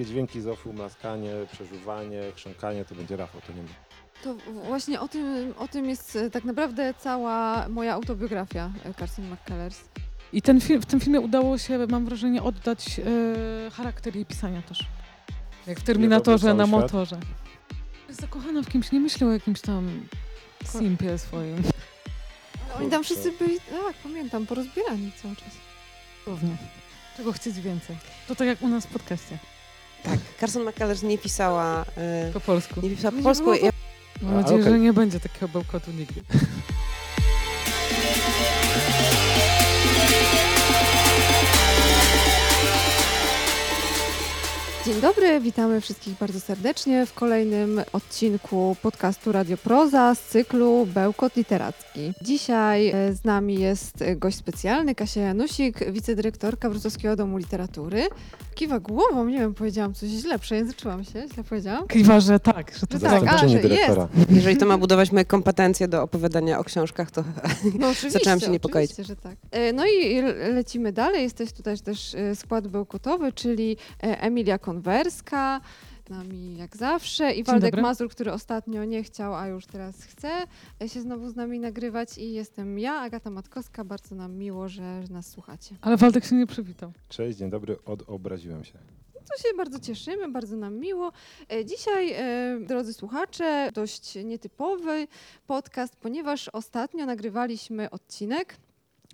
wszystkie dźwięki z ofu, mlaskanie, przeżuwanie, chrząkanie, to będzie Rafał, to nie my. To właśnie o tym, o tym jest e, tak naprawdę cała moja autobiografia e, Carson McCullers. I ten film, w tym filmie udało się, mam wrażenie, oddać e, charakter jej pisania też. Jak w Terminatorze na motorze. Jest zakochana w kimś, nie myślę o jakimś tam simpie swoim. Oni tam wszyscy byli, tak, pamiętam, porozbierani cały czas. Dosłownie. Czego chcieć więcej? To tak jak u nas w podcaście. Tak, Carson McCullers nie pisała, y, Po polsku. nie pisała po polsku. Mam nadzieję, że nie będzie takiego bełkotu nigdy. Dzień dobry, witamy wszystkich bardzo serdecznie w kolejnym odcinku podcastu Radio Proza z cyklu Bełkot Literacki. Dzisiaj e, z nami jest gość specjalny, Kasia Janusik, wicedyrektorka Wrocławskiego Domu Literatury. Kiwa głową, nie wiem, powiedziałam coś źle, przejęzyczyłam się, źle powiedziałam? Kiwa, że tak, że to Że tak, a, że dyrektora. jeżeli to ma budować moje kompetencje do opowiadania o książkach, to No Zaczęłam się niepokoić. Oczywiście, że tak. E, No i le- lecimy dalej. Jesteś tutaj też e, skład bełkotowy, czyli Emilia Konwerska, z nami jak zawsze i Waldek dobry. Mazur, który ostatnio nie chciał, a już teraz chce się znowu z nami nagrywać i jestem ja, Agata Matkowska. Bardzo nam miło, że nas słuchacie. Ale Waldek się nie przywitał. Cześć, dzień dobry, odobraziłem się. To się bardzo cieszymy, bardzo nam miło. E, Dzisiaj, e, drodzy słuchacze, dość nietypowy podcast, ponieważ ostatnio nagrywaliśmy odcinek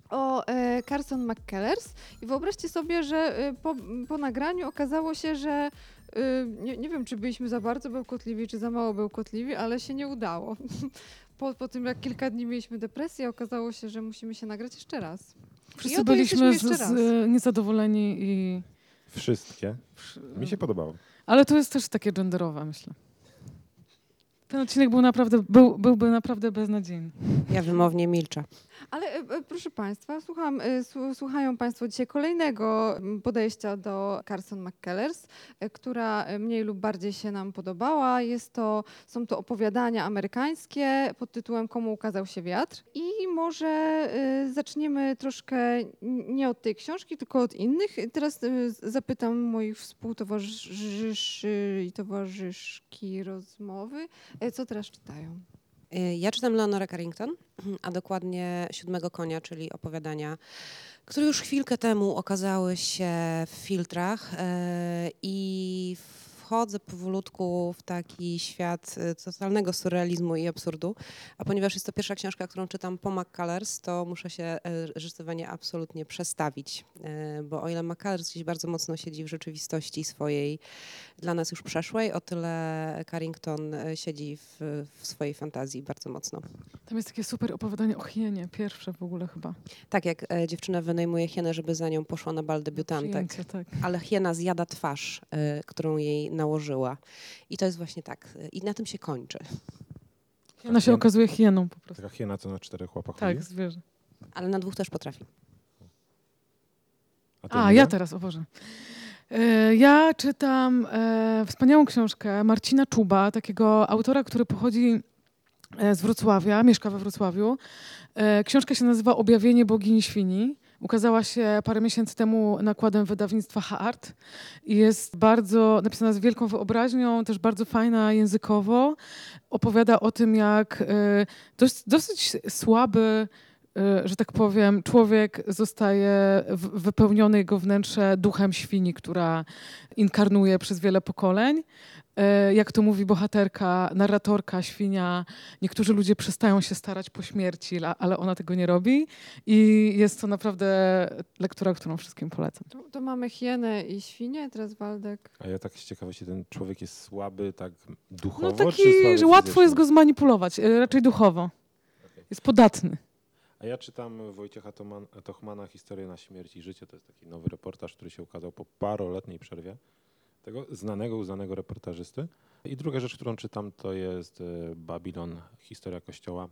o e, Carson McCullers i wyobraźcie sobie, że e, po, po nagraniu okazało się, że e, nie, nie wiem, czy byliśmy za bardzo bełkotliwi, czy za mało bełkotliwi, ale się nie udało. Po, po tym, jak kilka dni mieliśmy depresję, okazało się, że musimy się nagrać jeszcze raz. Wszyscy byliśmy z, jeszcze z, raz. e, niezadowoleni i... Wszystkie. Mi się podobało. Ale to jest też takie genderowe, myślę. Ten odcinek był naprawdę, był, byłby naprawdę beznadziejny. ja wymownie milczę. Ale e, e, proszę Państwa, słucham, e, słu- słuchają Państwo dzisiaj kolejnego podejścia do Carson McCullers, e, która mniej lub bardziej się nam podobała. Jest to, są to opowiadania amerykańskie pod tytułem Komu ukazał się wiatr. I może zaczniemy troszkę nie od tej książki, tylko od innych. Teraz zapytam moich współtowarzyszy i towarzyszki rozmowy, co teraz czytają. Y, Ja czytam Leonora Carrington, a dokładnie Siódmego Konia, czyli opowiadania, które już chwilkę temu okazały się w filtrach y, i wchodzę powolutku w taki świat y, totalnego surrealizmu i absurdu, a ponieważ jest to pierwsza książka, którą czytam po McCullers, to muszę się zdecydowanie absolutnie przestawić, y, bo o ile McCullers gdzieś bardzo mocno siedzi w rzeczywistości swojej, dla nas już przeszłej, o tyle Carrington y, siedzi w, w swojej fantazji bardzo mocno. Tam jest takie super opowiadanie o hienie, pierwsze w ogóle chyba. Tak jak e, dziewczyna wynajmuje hienę, żeby za nią poszła na bal debiutantek, Przyjęcie, tak. ale hiena zjada twarz, e, którą jej nałożyła. I to jest właśnie tak. I na tym się kończy. Hiena się okazuje hieną po prostu. Taka hiena, co na czterech łapach Tak, chodzi? zwierzę. Ale na dwóch też potrafi. A, A, ja teraz, o Boże. E, Ja czytam e, wspaniałą książkę Marcina Czuba, takiego autora, który pochodzi e, z Wrocławia, mieszka we Wrocławiu. Książka się nazywa Objawienie bogini świni. Ukazała się parę miesięcy temu nakładem wydawnictwa Hart jest bardzo napisana z wielką wyobraźnią, też bardzo fajna językowo. Opowiada o tym, jak e, dosyć, dosyć słaby y, że tak powiem, człowiek zostaje wypełniony jego wnętrze duchem świni, która inkarnuje przez wiele pokoleń. Y, Jak to mówi bohaterka, narratorka, świnia, niektórzy ludzie przestają się starać po śmierci, ale ona tego nie robi. I jest to naprawdę lektura, którą wszystkim polecam. To, to mamy hienę i świnię, teraz Waldek. A ja tak z ciekawości, ten człowiek jest słaby tak duchowo, No czy taki, słaby że łatwo fizycznie? jest go zmanipulować, y, raczej duchowo. Jest podatny. A ja czytam Wojciecha Toman- Tochmana Historię na śmierć i życie. To jest taki nowy reportaż, który się ukazał po paroletniej przerwie. Tego znanego, uznanego reportażysty. I druga rzecz, którą czytam, to jest e, Babilon, historia kościoła.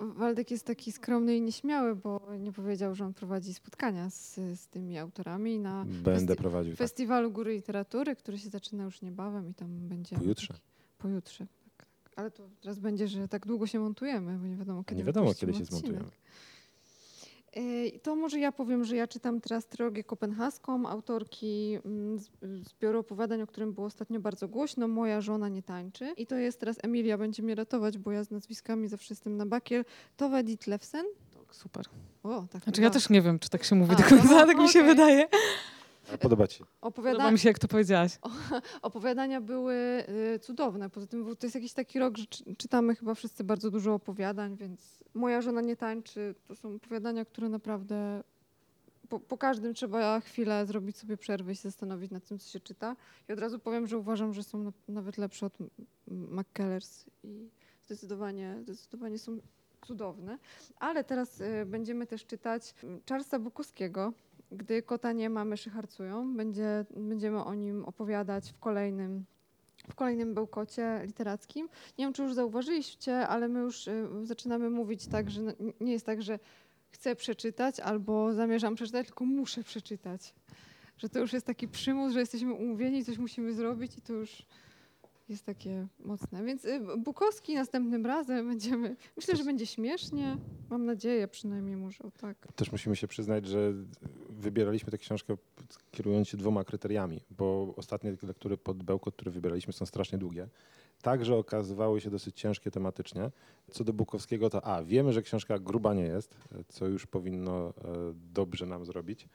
Waldek jest taki skromny i nieśmiały, bo nie powiedział, że on prowadzi spotkania z, z tymi autorami na Będę prowadził. Tak. Festiwalu Góry Literatury, który się zaczyna już niebawem i tam będzie... Pojutrze. taki- Pojutrze, tak, tak. Ale to teraz będzie, że tak długo się montujemy, bo nie wiadomo, kiedy Nie wiadomo, kiedy się odcinek. zmontujemy. To może ja powiem, że ja czytam teraz trylogię kopenhaską autorki mm, z- zbioru opowiadań, o którym było ostatnio bardzo głośno, Moja żona nie tańczy. I to jest teraz Emilia będzie mnie ratować, bo ja z nazwiskami zawsze jestem na bakier. Tove Ditlevsen. Tak, super. O, tak Znaczy ja chyba. też nie wiem, czy tak się mówi A, do końca, no, tak mi się wydaje. Podoba ci się? Opowiada... Podoba mi się, jak to powiedziałaś. Opowiadania były y, cudowne. Poza tym to jest jakiś taki rok, że czy, czytamy chyba wszyscy bardzo dużo opowiadań, więc Moja żona nie tańczy. To są opowiadania, które naprawdę po, po każdym trzeba chwilę zrobić sobie przerwę i się zastanowić nad tym, co się czyta. I od razu powiem, że uważam, że są na, nawet lepsze od McKellers i zdecydowanie, zdecydowanie są cudowne. Ale teraz y, będziemy też czytać Charlesa Bukowskiego, gdy kota nie ma, myszy harcują. Będzie, będziemy o nim opowiadać w kolejnym, w kolejnym bełkocie literackim. Nie wiem, czy już zauważyliście, ale my już y, zaczynamy mówić tak, że nie jest tak, że chcę przeczytać albo zamierzam przeczytać, tylko muszę przeczytać. Że to już jest taki przymus, że jesteśmy umówieni, coś musimy zrobić i to już jest takie mocne. Więc y, Bukowski następnym razem będziemy. Myślę, że będzie śmiesznie. Mam nadzieję przynajmniej może o tak. Też musimy się przyznać, że wybieraliśmy tę książkę kierując się dwoma kryteriami, bo ostatnie lektury pod Bełkot, które wybieraliśmy są strasznie długie. Także okazywały się dosyć ciężkie tematycznie. Co do Bukowskiego, to a, wiemy, że książka gruba nie jest, co już powinno e, dobrze nam zrobić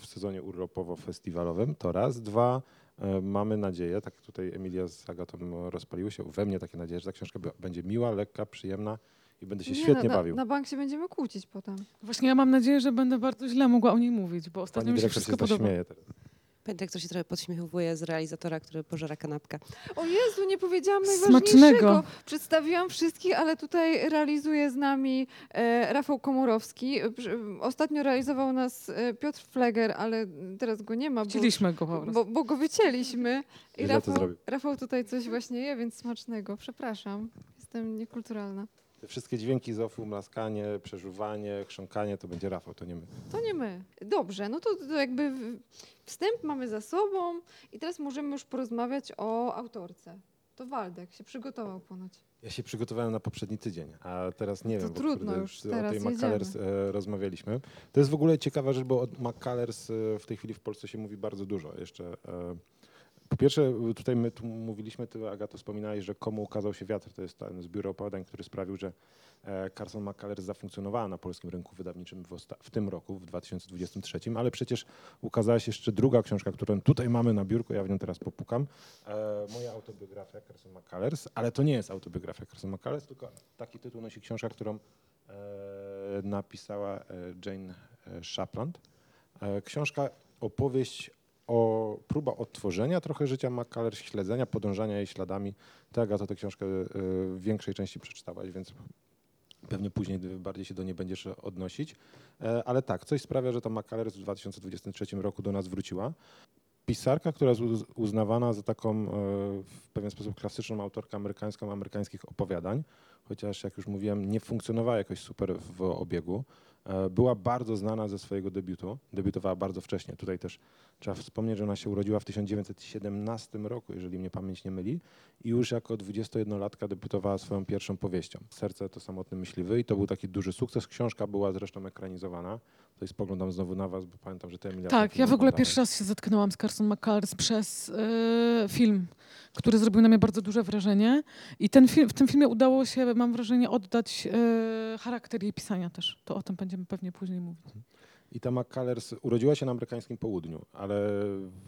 w sezonie urlopowo-festiwalowym, to raz. Dwa, e, mamy nadzieję, tak tutaj Emilia z Agatą rozpaliły się, we mnie takie nadzieje, że ta książka będzie miła, lekka, przyjemna i będę się Nie, świetnie na, bawił. Na, bank się będziemy kłócić potem. Właśnie ja mam nadzieję, że będę bardzo źle mogła o niej mówić, bo ostatnio Pani mi się dyrektor się wszystko podoba. zaśmieje teraz. Dyrektor się trochę podśmiechuje z realizatora, który pożera kanapkę. O Jezu, nie powiedziałam Smacznego. najważniejszego. Przedstawiłam wszystkich, ale tutaj realizuje z nami e, Rafał Komorowski. Ostatnio realizował nas e, Piotr Fleger, ale teraz go nie ma, bo, Chcieliśmy go po prostu. bo, bo go wycięliśmy. I Źle to Rafał, zrobił. Rafał tutaj coś właśnie je, więc smacznego. Przepraszam, jestem niekulturalna. Te wszystkie dźwięki z ofu, mlaskanie, przeżuwanie, chrząkanie, to będzie Rafał, to nie my. To nie my. Dobrze, no to, to jakby w- wstęp mamy za sobą i teraz możemy już porozmawiać o autorce. To Waldek się przygotował ponoć. Ja się przygotowałem na poprzedni tydzień, a teraz nie To wiem, bo trudno kurde, już, o teraz tej jedziemy. McCullers e, rozmawialiśmy. To jest w ogóle ciekawa rzecz, bo o McCullers e, w tej chwili w Polsce się mówi bardzo dużo. Jeszcze e, po pierwsze, tutaj my tu mówiliśmy, ty Agato wspominałeś, że komu ukazał się wiatr. To jest ten zbiór opowiadań, który sprawił, że e, Carson McCullers zafunkcjonowała na polskim rynku wydawniczym w, w tym roku, w 2023, ale przecież ukazała się jeszcze druga książka, którą tutaj mamy na biurku, ja w nią teraz popukam. E, moja autobiografia Carson McCullers, ale to nie jest autobiografia Carson McCullers, tylko taki tytuł nosi książka, którą e, napisała e, Jane e, Shapland. E, książka, opowieść o próba odtworzenia trochę życia McCullers, śledzenia, podążania jej śladami. Ty, Agato, tę książkę e, w większej części przeczytałaś, więc pewnie później bardziej się do niej będziesz odnosić. E, Ale tak, coś sprawia, że ta McCullers w 2023 roku do nas wróciła. Pisarka, która jest uz- uznawana za taką e, w pewien sposób klasyczną autorkę amerykańską, amerykańskich opowiadań, chociaż jak już mówiłem, nie funkcjonowała jakoś super w obiegu. E, Była bardzo znana ze swojego debiutu. Debiutowała bardzo wcześnie. Tutaj też trzeba wspomnieć, że ona się urodziła w 1917 roku, jeżeli mnie pamięć nie myli, i już jako 21-latka debiutowała swoją pierwszą powieścią. Serce to samotny myśliwy i to był taki duży sukces. Książka była zresztą ekranizowana. Tutaj spoglądam znowu na was, bo pamiętam, że ty Emilia... Tak, ja w ogóle pierwszy raz się zetknęłam z Carson McCullers przez e, film, który zrobił na mnie bardzo duże wrażenie. I ten film, w tym filmie udało się, mam wrażenie, oddać e, charakter jej pisania też. To o tym będziemy pewnie później mówić. I ta McCullers urodziła się na amerykańskim południu, ale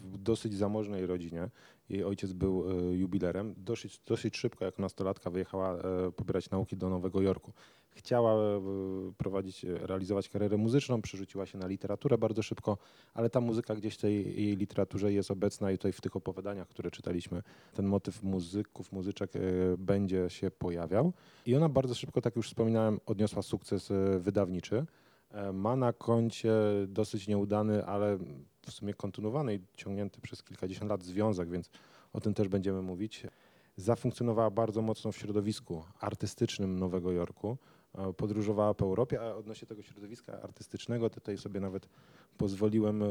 w dosyć zamożnej rodzinie. Jej ojciec był e, jubilerem. Dosyć, dosyć szybko, jako nastolatka, wyjechała e, pobierać nauki do Nowego Jorku. Chciała e, prowadzić, realizować karierę muzyczną, przerzuciła się na literaturę bardzo szybko, ale ta muzyka gdzieś w tej jej literaturze jest obecna i tutaj w tych opowiadaniach, które czytaliśmy, ten motyw muzyków, muzyczek będzie się pojawiał. I ona bardzo szybko, tak już wspominałem, odniosła sukces wydawniczy. E, Ma na koncie dosyć nieudany, ale w sumie kontynuowany i ciągnięty przez kilkadziesiąt lat związek, więc o tym też będziemy mówić. Zafunkcjonowała bardzo mocno w środowisku artystycznym Nowego Jorku. e, podróżowała po Europie, a odnośnie tego środowiska artystycznego, to tutaj sobie nawet pozwoliłem e,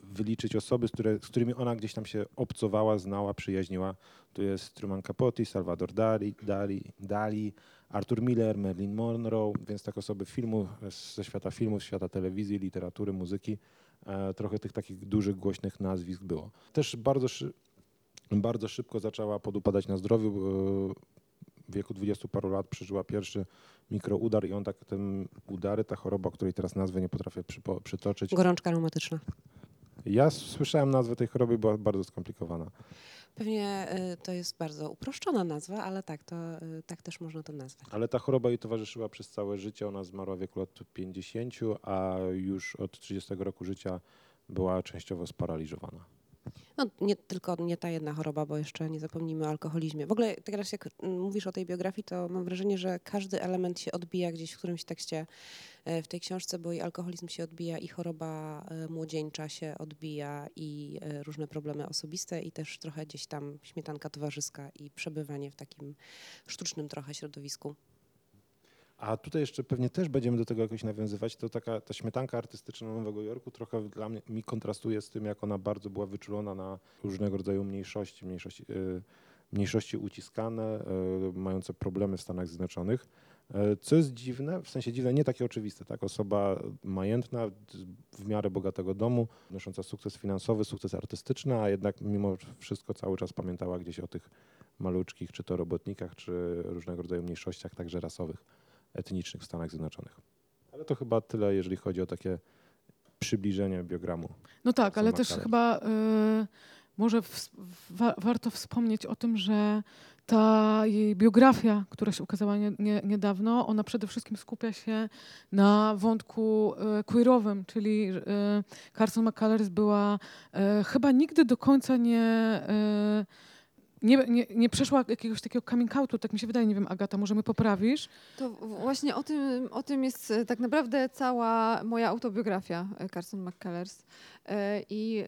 wyliczyć osoby, z, które, z którymi ona gdzieś tam się obcowała, znała, przyjaźniła. Tu jest Truman Capote, Salvador Dali, Dali, Dali Arthur Miller, Marilyn Monroe, więc tak osoby filmu, ze świata filmu, z świata telewizji, literatury, muzyki. E, trochę tych takich dużych, głośnych nazwisk było. Też bardzo, szy, bardzo szybko zaczęła podupadać na zdrowiu. e, W wieku 20 paru lat przeżyła pierwszy mikroudar i on tak, ten udary, ta choroba, której teraz nazwę nie potrafię przytoczyć. Gorączka reumatyczna. Ja słyszałem nazwę tej choroby, była bardzo skomplikowana. Pewnie y, to jest bardzo uproszczona nazwa, ale tak, to, y, tak też można to nazwać. Ale ta choroba jej towarzyszyła przez całe życie. Ona zmarła w wieku lat 50, a już od 30 roku życia była częściowo sparaliżowana. No nie tylko nie ta jedna choroba, bo jeszcze nie zapomnijmy o alkoholizmie. W ogóle teraz jak mm, mówisz o tej biografii, to mam wrażenie, że każdy element się odbija gdzieś w którymś tekście e, w tej książce, bo i alkoholizm się odbija, i choroba e, młodzieńcza się odbija, i e, różne problemy osobiste, i też trochę gdzieś tam śmietanka towarzyska i przebywanie w takim sztucznym trochę środowisku. A tutaj jeszcze pewnie też będziemy do tego jakoś nawiązywać. To taka ta śmietanka artystyczna Nowego Jorku trochę dla mnie mi kontrastuje z tym, jak ona bardzo była wyczulona na różnego rodzaju mniejszości, mniejszości, y, mniejszości uciskane, y, mające problemy w Stanach Zjednoczonych. Y, Co jest dziwne, w sensie dziwne, nie takie oczywiste, tak? Osoba majętna, w miarę bogatego domu, nosząca sukces finansowy, sukces artystyczny, a jednak mimo wszystko cały czas pamiętała gdzieś o tych maluczkich, czy to robotnikach, czy różnego rodzaju mniejszościach, także rasowych etnicznych w Stanach Zjednoczonych. Ale to chyba tyle, jeżeli chodzi o takie przybliżenie biogramu. No tak, ale też chyba y, może wa- warto wspomnieć o tym, że ta jej biografia, która się ukazała nie, nie, niedawno, ona przede wszystkim skupia się na wątku y, queerowym, czyli y, Carson McCullers była y, chyba nigdy do końca nie, nie, nie, nie przeszła jakiegoś takiego coming outu, tak mi się wydaje, nie wiem Agata, może mnie poprawisz? To właśnie o tym, o tym jest e, tak naprawdę cała moja autobiografia e, Carson McCullers. E, I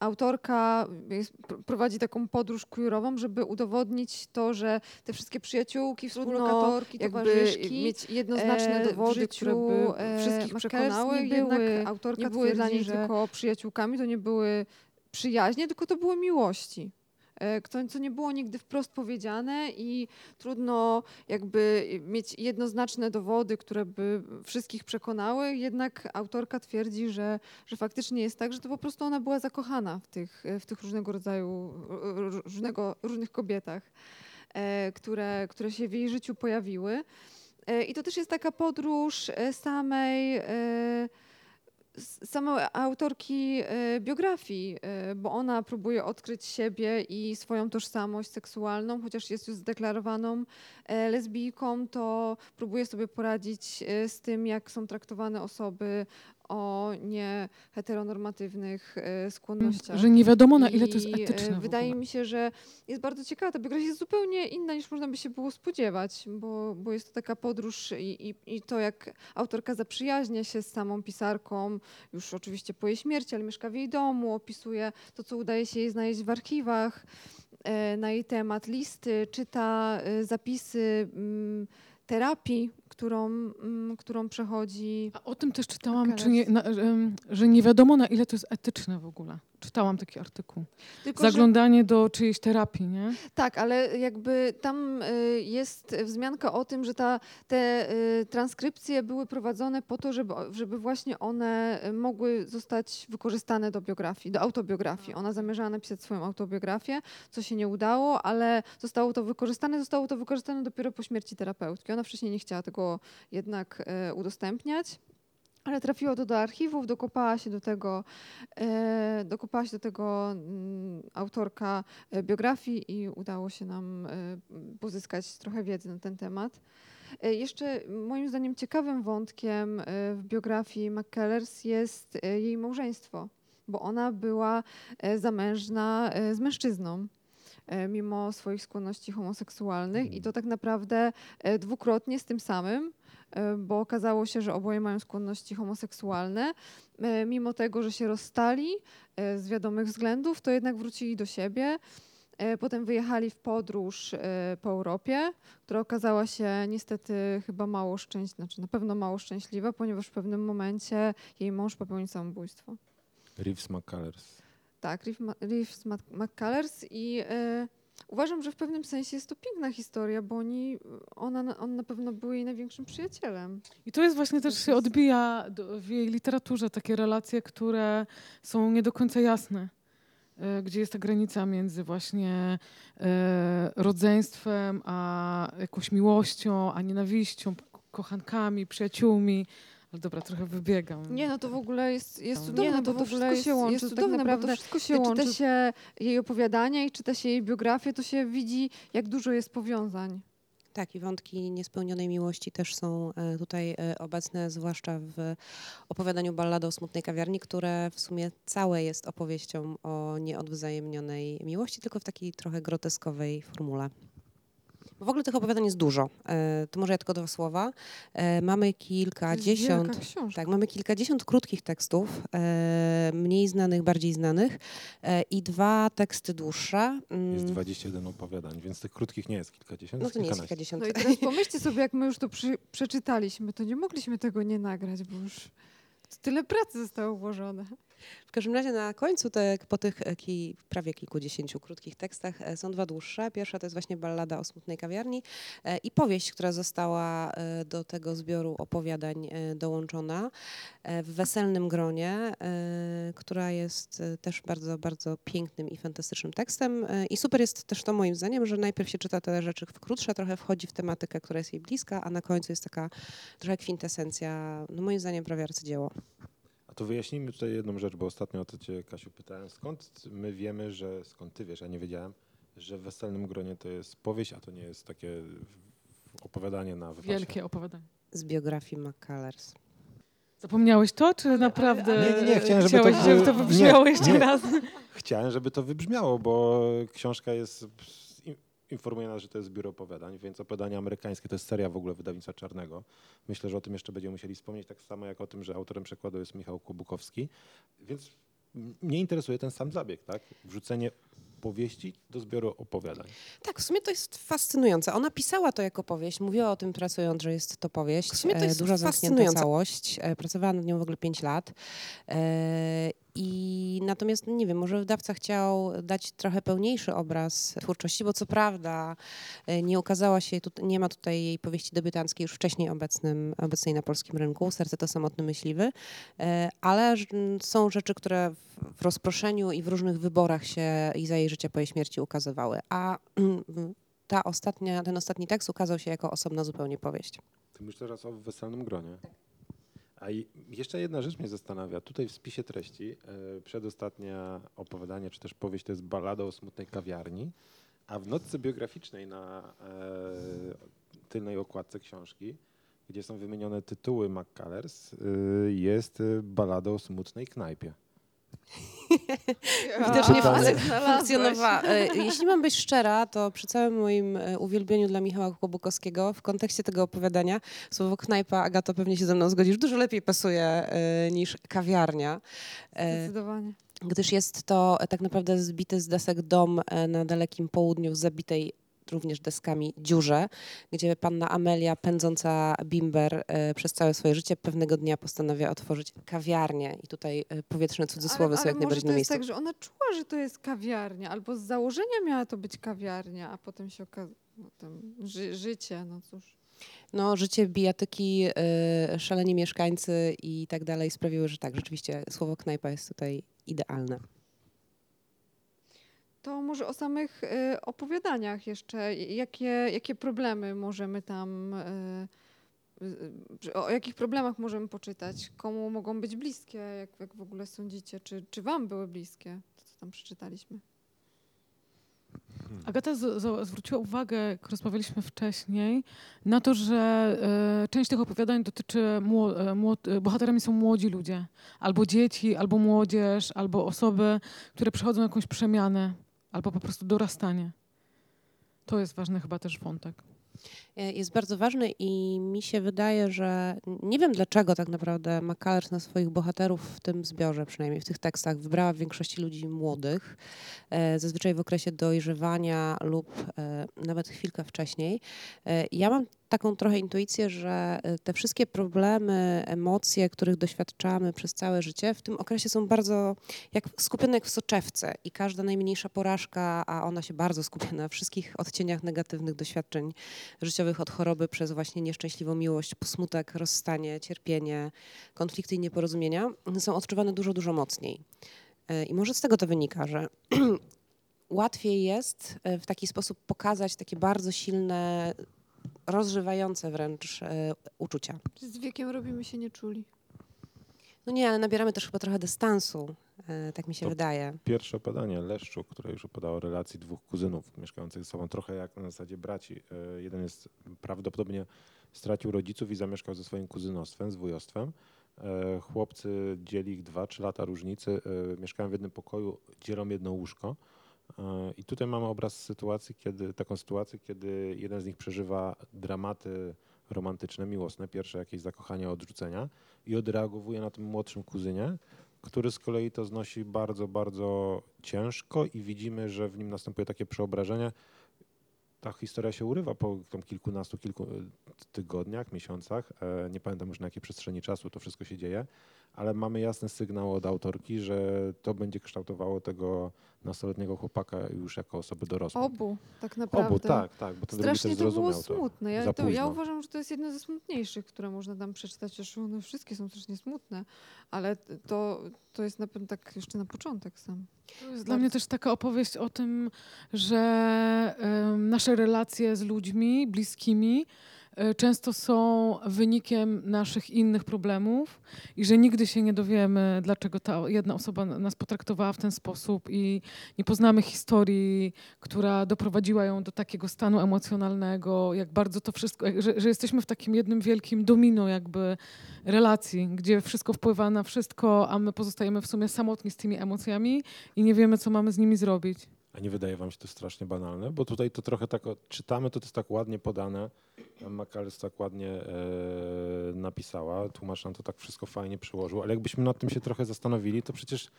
autorka jest, pr- prowadzi taką podróż queerową, żeby udowodnić to, że te wszystkie przyjaciółki, Współlokatorki, jakby towarzyszki, mieć jednoznaczne dowody, życiu, które by wszystkich przekonały. nie Jednak były- autorka nie były dla że tylko przyjaciółkami, to nie były przyjaźnie, tylko to były miłości. E, Co nie było nigdy wprost powiedziane i trudno jakby mieć jednoznaczne dowody, które by wszystkich przekonały, jednak autorka twierdzi, że, że faktycznie jest tak, że to po prostu ona była zakochana w tych, w tych różnego rodzaju, różnego, różnych kobietach, e, które, które się w jej życiu pojawiły. E, I to też jest taka podróż e, samej, e, s- samej autorki e, biografii, e, bo ona próbuje odkryć siebie i swoją tożsamość seksualną, chociaż jest już zdeklarowaną e, lesbijką, to próbuje sobie poradzić z tym, jak są traktowane osoby o nieheteronormatywnych e, skłonnościach. Że nie wiadomo na ile to jest e, etyczne Wydaje mi się, że jest bardzo ciekawa. Ta biografia jest zupełnie inna niż można by się było spodziewać, bo, bo jest to taka podróż i, i, i to, jak autorka zaprzyjaźnia się z samą pisarką, już oczywiście po jej śmierci, ale mieszka w jej domu, opisuje to, co udaje się jej znaleźć w archiwach e, na jej temat, listy, czyta zapisy mm, terapii, którą, mm, którą przechodzi. A o tym też czytałam, czy nie, na, że nie wiadomo na ile to jest etyczne w ogóle. Czytałam taki artykuł. Tylko, że- Zaglądanie do czyjejś terapii, nie? Tak, ale jakby tam y, jest wzmianka o tym, że ta, te y, transkrypcje były prowadzone po to, żeby, żeby właśnie one mogły zostać wykorzystane do biografii, do autobiografii. Ona zamierzała napisać swoją autobiografię, co się nie udało, ale zostało to wykorzystane. Zostało to wykorzystane dopiero po śmierci terapeutki. Ona wcześniej nie chciała tego jednak y, udostępniać. Ale trafiło to do archiwów, dokopała się do tego, e, dokopała się do tego mm, autorka e, biografii i udało się nam e, pozyskać trochę wiedzy na ten temat. E, Jeszcze moim zdaniem ciekawym wątkiem e, w biografii McKellers jest e, jej małżeństwo, bo ona była e, zamężna e, z mężczyzną. E, Mimo swoich skłonności homoseksualnych, i to tak naprawdę e, dwukrotnie z tym samym, e, bo okazało się, że oboje mają skłonności homoseksualne. Mimo tego, że się rozstali z wiadomych względów, to jednak wrócili do siebie. Potem wyjechali w podróż po Europie, która okazała się niestety chyba mało szczęśliwa, znaczy na pewno mało szczęśliwa, ponieważ w pewnym momencie jej mąż popełnił samobójstwo. Reeves McCullers. Tak, Reeves McCullers i e, uważam, że w pewnym sensie jest to piękna historia, bo oni, ona, na- on na pewno był jej największym przyjacielem. I to jest właśnie też się odbija do, w jej literaturze takie relacje, które są nie do końca jasne. E, Gdzie jest ta granica między właśnie e, rodzeństwem, a jakąś miłością, a nienawiścią, kochankami, przyjaciółmi. Ale dobra, trochę wybiegam. Nie, no to w ogóle jest, jest Nie, cudowne, no bo to to wszystko w ogóle jest, się łączy, jest tak cudowne, bo to naprawdę wszystko się czyta czyta się się jej opowiadania i czyta się jej biografię, to się widzi, jak dużo jest powiązań. Tak, i wątki niespełnionej miłości też są e, tutaj e, obecne, zwłaszcza w opowiadaniu Ballada o smutnej kawiarni, które w sumie całe jest opowieścią o nieodwzajemnionej miłości, tylko w takiej trochę groteskowej formule. W ogóle tych opowiadań jest dużo. E, To może ja tylko dwa słowa. E, Mamy kilkadziesiąt... Tak, mamy kilkadziesiąt krótkich tekstów, e, mniej znanych, bardziej znanych i dwa teksty dłuższe. Mm, Jest 21 opowiadań, więc tych krótkich nie jest kilkadziesiąt, No to nie jest kilkadziesiąt. No i teraz pomyślcie sobie, jak my już to przy, przeczytaliśmy, to nie mogliśmy tego nie nagrać, bo już tyle pracy zostało włożone. W każdym razie na końcu, te, po tych e, ki, prawie kilkudziesięciu krótkich tekstach e, są dwa dłuższe. Pierwsza to jest właśnie ballada o smutnej kawiarni e, i powieść, która została do tego zbioru opowiadań dołączona w weselnym gronie, która jest też bardzo, bardzo pięknym i fantastycznym tekstem. I super jest też to moim zdaniem, że najpierw się czyta te rzeczy w krótsze, trochę wchodzi w tematykę, która jest jej bliska, a na końcu jest taka trochę kwintesencja, no moim zdaniem prawie arcydzieło. A to wyjaśnijmy tutaj jedną rzecz, bo ostatnio o to cię, Kasiu, pytałem. Skąd my wiemy, że, skąd ty wiesz, ja nie wiedziałem, że w weselnym gronie to jest powieść, a to nie jest takie opowiadanie na wypasie. Wielkie opowiadanie. Z biografii McCullers. Zapomniałeś to, czy naprawdę Nie, nie, nie, chciałem, żeby chciałeś, to- żeby to nie, wybrzmiało jeszcze nie. raz? Chciałem, żeby to wybrzmiało, bo książka jest, informuje nas, że to jest zbiór opowiadań, więc opowiadania amerykańskie to jest seria w ogóle wydawnictwa Czarnego. Myślę, że o tym jeszcze będziemy musieli wspomnieć, tak samo jak o tym, że autorem przekładu jest Michał Kubukowski. Więc mnie interesuje ten sam zabieg, tak? Wrzucenie powieści do zbioru opowiadań. Tak, w sumie to jest fascynujące. Ona pisała to jako powieść, mówiła o tym pracując, że jest to powieść. W sumie to e, jest Duża zamknięta fascynujące. całość. E, Pracowała nad nią w ogóle 5 lat. I natomiast, nie wiem, może wydawca chciał dać trochę pełniejszy obraz twórczości, bo co prawda e, nie ukazała się, nie ma tutaj jej powieści debiutanckiej już wcześniej obecnym, obecnej na polskim rynku, Serce to samotny myśliwy, e, ale są rzeczy, które w- rozproszeniu i w różnych wyborach się i za jej życia po jej śmierci ukazywały. A ta ostatnia, ten ostatni tekst ukazał się jako osobna zupełnie powieść. Ty mówisz teraz o weselnym gronie. A jeszcze jedna rzecz mnie zastanawia. Tutaj w spisie treści e, przedostatnia opowiadanie, czy też powieść to jest ballada o smutnej kawiarni, a w notce biograficznej na e, tylnej okładce książki, gdzie są wymienione tytuły McCullers, e, jest ballada o smutnej knajpie. Widocznie funkcjonowała. E, Jeśli mam być szczera, to przy całym moim e, uwielbieniu dla Michała Kłobukowskiego w kontekście tego opowiadania słowo knajpa, Agato, pewnie się ze mną zgodzisz, dużo lepiej pasuje e, niż kawiarnia. Zdecydowanie. gdyż jest to tak naprawdę zbity z desek dom na dalekim południu w zabitej również deskami dziurze, gdzie panna Amelia, pędząca bimber e, przez całe swoje życie, pewnego dnia postanawia otworzyć kawiarnię. I tutaj e, powietrzne cudzysłowy ale, są ale jak może najbardziej to na jest miejscu. tak, że ona czuła, że to jest kawiarnia, albo z założenia miała to być kawiarnia, a potem się okazało, no, ży, życie, no cóż. No, życie, bijatyki, y, szaleni mieszkańcy i tak dalej sprawiły, że tak, rzeczywiście słowo knajpa jest tutaj idealne. To może o samych y, opowiadaniach jeszcze, jakie, jakie problemy możemy tam, y, y, o jakich problemach możemy poczytać, komu mogą być bliskie, jak, jak w ogóle sądzicie, czy, czy wam były bliskie, to co tam przeczytaliśmy? Agata z, z, zwróciła uwagę, jak rozmawialiśmy wcześniej, na to, że e, część tych opowiadań dotyczy, mło, młod, e, bohaterami są młodzi ludzie, albo dzieci, albo młodzież, albo osoby, które przechodzą jakąś przemianę, albo po prostu dorastanie. To jest ważny chyba też wątek. E, jest bardzo ważny i mi się wydaje, że nie wiem dlaczego tak naprawdę McCullers na swoich bohaterów w tym zbiorze, przynajmniej w tych tekstach, wybrała w większości ludzi młodych, e, zazwyczaj w okresie dojrzewania lub e, nawet chwilkę wcześniej. Ja mam taką trochę intuicję, że te wszystkie problemy, emocje, których doświadczamy przez całe życie, w tym okresie są bardzo jak skupione jak w soczewce i każda najmniejsza porażka, a ona się bardzo skupia na wszystkich odcieniach negatywnych doświadczeń życiowych od choroby przez właśnie nieszczęśliwą miłość, smutek, rozstanie, cierpienie, konflikty i nieporozumienia, są odczuwane dużo, dużo mocniej. E, I może z tego to wynika, że łatwiej jest e, w taki sposób pokazać takie bardzo silne, rozżywające wręcz e, uczucia. Z wiekiem robimy się nieczuli. No nie, ale nabieramy też chyba trochę dystansu, tak mi się To- wydaje. Pierwsze opowiadanie Leszczu, które już opowiadało o relacji dwóch kuzynów mieszkających ze sobą, trochę jak na zasadzie braci. E, Jeden jest prawdopodobnie stracił rodziców i zamieszkał ze swoim kuzynostwem, z wujostwem. E, Chłopcy dzieli ich dwa, trzy lata różnicy, e, mieszkają w jednym pokoju, dzielą jedno łóżko. E, I tutaj mamy obraz sytuacji, kiedy, taką sytuację, kiedy jeden z nich przeżywa dramaty romantyczne, miłosne, pierwsze jakieś zakochanie, odrzucenia i odreagowuje na tym młodszym kuzynie, który z kolei to znosi bardzo, bardzo ciężko i widzimy, że w nim następuje takie przeobrażenie. Ta historia się urywa po tam kilkunastu, kilku tygodniach, miesiącach. E, Nie pamiętam już na jakiej przestrzeni czasu to wszystko się dzieje, ale mamy jasny sygnał od autorki, że to będzie kształtowało tego nastoletniego chłopaka już jako osobę dorosłą. Obu, tak naprawdę. Obu, tak, tak, bo ten Strasznie też to było zrozumiał to. smutne. Ja, to, ja uważam, że to jest jedno ze smutniejszych, które można tam przeczytać. Zresztą one wszystkie są strasznie smutne, ale to, to jest na pewno tak jeszcze na początek sam. To jest dla mnie też taka opowieść o tym, że em, nasze relacje z ludźmi bliskimi często są wynikiem naszych innych problemów i że nigdy się nie dowiemy, dlaczego ta jedna osoba nas potraktowała w ten sposób i nie poznamy historii, która doprowadziła ją do takiego stanu emocjonalnego, jak bardzo to wszystko, że, że jesteśmy w takim jednym wielkim domino jakby relacji, gdzie wszystko wpływa na wszystko, a my pozostajemy w sumie samotni z tymi emocjami i nie wiemy, co mamy z nimi zrobić. A nie wydaje wam się to strasznie banalne? Bo tutaj to trochę tak czytamy, to to jest tak ładnie podane. Macalus tak ładnie e, napisała, tłumacz nam to tak wszystko fajnie przyłożył, ale jakbyśmy nad tym się trochę zastanowili, to przecież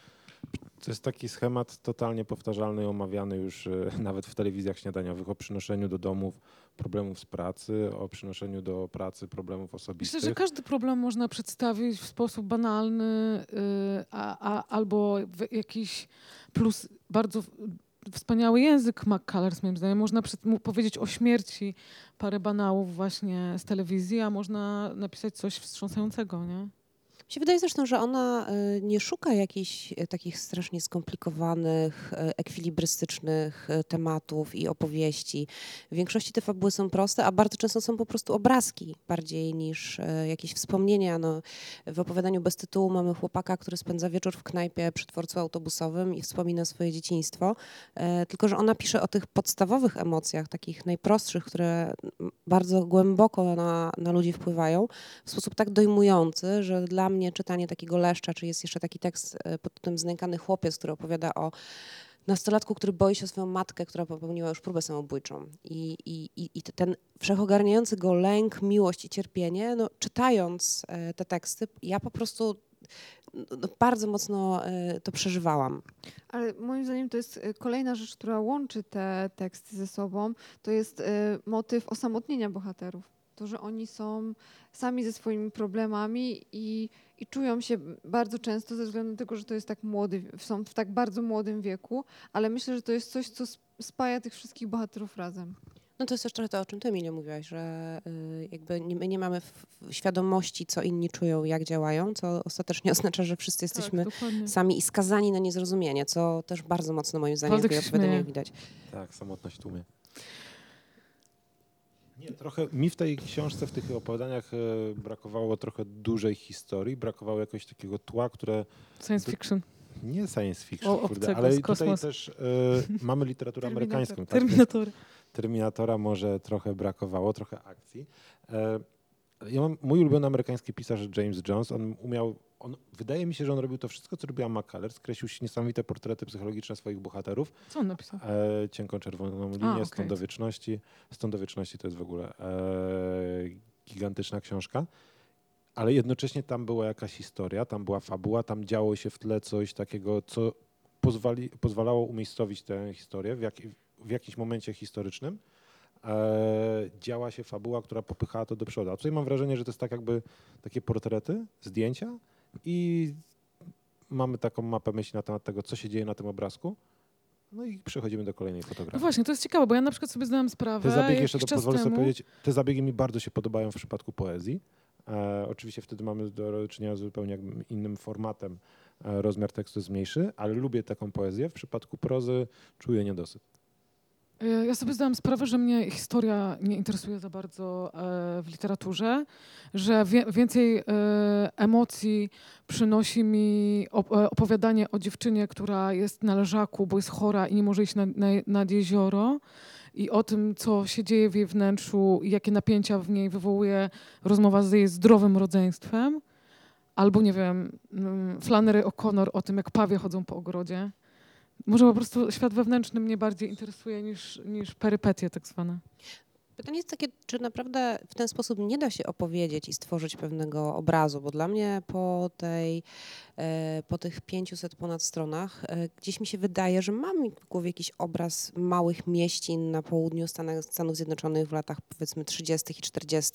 to jest taki schemat totalnie powtarzalny i omawiany już e, nawet w telewizjach śniadaniowych o przynoszeniu do domów problemów z pracy, o przynoszeniu do pracy problemów osobistych. Myślę, że każdy problem można przedstawić w sposób banalny, y, a, a, albo jakiś plus bardzo wspaniały język McCullers, moim zdaniem. Można powiedzieć o śmierci parę banałów właśnie z telewizji, a można napisać coś wstrząsającego, nie? Mi się wydaje zresztą, że ona y, nie szuka jakichś y, takich strasznie skomplikowanych, y, ekwilibrystycznych tematów i opowieści. W większości te fabuły są proste, a bardzo często są po prostu obrazki bardziej niż jakieś wspomnienia. No, w opowiadaniu bez tytułu mamy chłopaka, który spędza wieczór w knajpie przy dworcu autobusowym i wspomina swoje dzieciństwo. E, Tylko, że ona pisze o tych podstawowych emocjach, takich najprostszych, które bardzo głęboko na, na ludzi wpływają w sposób tak dojmujący, że dla mnie czytanie takiego leszcza, czy jest jeszcze taki tekst e, pod tytułem Znękany chłopiec, który opowiada o nastolatku, który boi się o swoją matkę, która popełniła już próbę samobójczą. I, i, i, ten wszechogarniający go lęk, miłość i cierpienie, no, czytając e, te teksty, ja po prostu no, no, bardzo mocno e, to przeżywałam. Ale moim zdaniem to jest kolejna rzecz, która łączy te teksty ze sobą, to jest motyw osamotnienia bohaterów. To, że oni są sami ze swoimi problemami i, i czują się bardzo często ze względu na to, że to jest tak młody, są w tak bardzo młodym wieku, ale myślę, że to jest coś, co sp- spaja tych wszystkich bohaterów razem. No to jest też trochę to, o czym ty, Emilia, mówiłaś, że y, jakby nie, my nie mamy świadomości, co inni czują, jak działają, co ostatecznie oznacza, że wszyscy jesteśmy tak, sami i skazani na niezrozumienie, co też bardzo mocno moim zdaniem w widać. Tak, samotność tłumie. Nie, trochę mi w tej książce, w tych opowiadaniach e, brakowało trochę dużej historii, brakowało jakiegoś takiego tła, które Science fiction. nie science fiction, O, kurde, obcego ale tutaj też e, mamy literaturę amerykańską. Tak? Terminator. Terminatora może trochę brakowało, trochę akcji. E, Ja mam mój ulubiony amerykański pisarz James Jones, on umiał on, wydaje mi się, że on robił to wszystko, co robiła McCullers. Kreślił niesamowite portrety psychologiczne swoich bohaterów. Co on napisał? E, cienką czerwoną linię, okej. Stąd do wieczności. Stąd do wieczności to jest w ogóle e, gigantyczna książka. Ale jednocześnie tam była jakaś historia, tam była fabuła, tam działo się w tle coś takiego, co pozwali, pozwalało umiejscowić tę historię w, jak, w jakimś momencie historycznym. E, działa się fabuła, która popychała to do przodu. A tutaj mam wrażenie, że to jest tak jakby takie portrety, zdjęcia i mamy taką mapę myśli na temat tego, co się dzieje na tym obrazku. No i przechodzimy do kolejnej No fotografii. właśnie, to jest ciekawe, bo ja na przykład sobie zdałam sprawę Te zabiegi, jeszcze to pozwolę sobie powiedzieć, te zabiegi mi bardzo się podobają w przypadku poezji. E, oczywiście wtedy mamy do czynienia z zupełnie innym formatem, e, rozmiar tekstu jest mniejszy, ale lubię taką poezję. W przypadku prozy czuję niedosyt. Y, Ja sobie zdałam sprawę, że mnie historia nie interesuje za bardzo e, w literaturze, że więcej e, emocji przynosi mi op- e, opowiadanie o dziewczynie, która jest na leżaku, bo jest chora i nie może iść nad, na, nad jezioro i o tym, co się dzieje w jej wnętrzu i jakie napięcia w niej wywołuje rozmowa z jej zdrowym rodzeństwem. Albo, nie wiem, mm, Flannery O'Connor o tym, jak pawie chodzą po ogrodzie. Może po prostu świat wewnętrzny mnie bardziej interesuje niż, niż perypetie tak zwane. Pytanie jest takie, czy naprawdę w ten sposób nie da się opowiedzieć i stworzyć pewnego obrazu, bo dla mnie po, tej, e, po tych 500 ponad stronach e, gdzieś mi się wydaje, że mam w głowie jakiś obraz małych mieścin na południu Stanów Zjednoczonych w latach powiedzmy 30. i 40.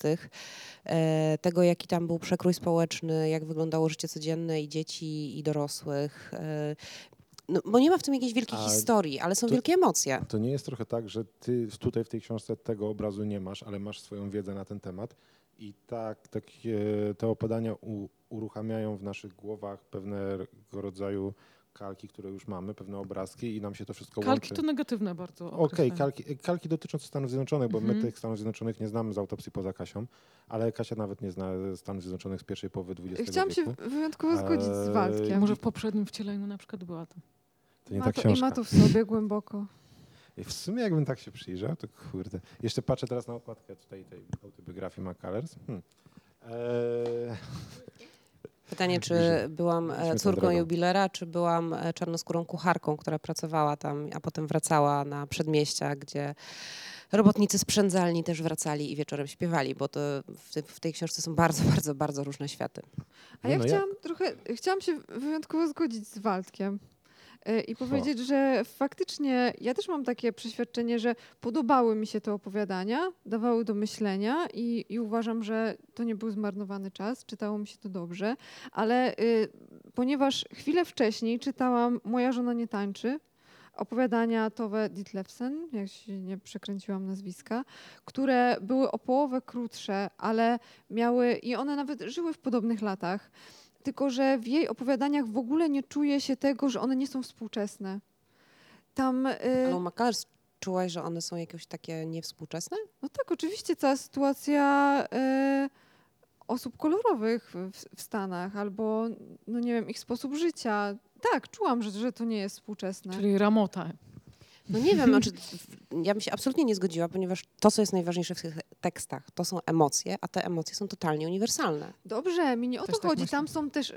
E, tego, jaki tam był przekrój społeczny, jak wyglądało życie codzienne i dzieci, i dorosłych. No, bo nie ma w tym jakiejś wielkiej A historii, ale są to- wielkie emocje. To nie jest trochę tak, że ty tutaj w tej książce tego obrazu nie masz, ale masz swoją wiedzę na ten temat i tak takie, te opadania u, uruchamiają w naszych głowach pewnego rodzaju kalki, które już mamy, pewne obrazki i nam się to wszystko Kalki łączy. to negatywne bardzo. Okej, określenie. kalki, kalki dotyczące Stanów Zjednoczonych, bo Mhm. my tych Stanów Zjednoczonych nie znamy z autopsji poza Kasią, ale Kasia nawet nie zna Stanów Zjednoczonych z pierwszej połowy XX Chciałam się wieku. wyjątkowo zgodzić z Eee, Waldkiem. Może w poprzednim wcieleniu na przykład była to. To nie ma ta to, I książka. ma to w sobie głęboko. I w sumie jakbym tak się przyjrzał, to kurde. Jeszcze patrzę teraz na okładkę tutaj tej autobiografii McCullers. Hmm. Eee, Pytanie, czy byłam e, córką jubilera, czy byłam e, czarnoskórą kucharką, która pracowała tam, a potem wracała na przedmieścia, gdzie robotnicy sprzędzalni też wracali i wieczorem śpiewali, bo to w, te, w tej książce są bardzo, bardzo, bardzo różne światy. A ja no, ja- chciałam trochę, chciałam się wyjątkowo zgodzić z Waldkiem. E, I powiedzieć, że faktycznie ja też mam takie przeświadczenie, że podobały mi się te opowiadania, dawały do myślenia i, i uważam, że to nie był zmarnowany czas, czytało mi się to dobrze, ale y, ponieważ chwilę wcześniej czytałam Moja żona nie tańczy, opowiadania Tove Ditlevsen, jak się nie przekręciłam nazwiska, które były o połowę krótsze, ale miały, i one nawet żyły w podobnych latach, tylko że w jej opowiadaniach w ogóle nie czuje się tego, że one nie są współczesne. Tam, y, Ale u McCullers czułaś, że one są jakieś takie niewspółczesne? no tak, oczywiście cała sytuacja y, osób kolorowych w, w Stanach, albo, no nie wiem, ich sposób życia. Tak, czułam, że, że to nie jest współczesne. Czyli ramota. No nie wiem, znaczy, ja bym się absolutnie nie zgodziła, ponieważ to, co jest najważniejsze w tych tekstach, to są emocje, a te emocje są totalnie uniwersalne. Dobrze, mi nie o Też to tak chodzi. myślę. Tam są też.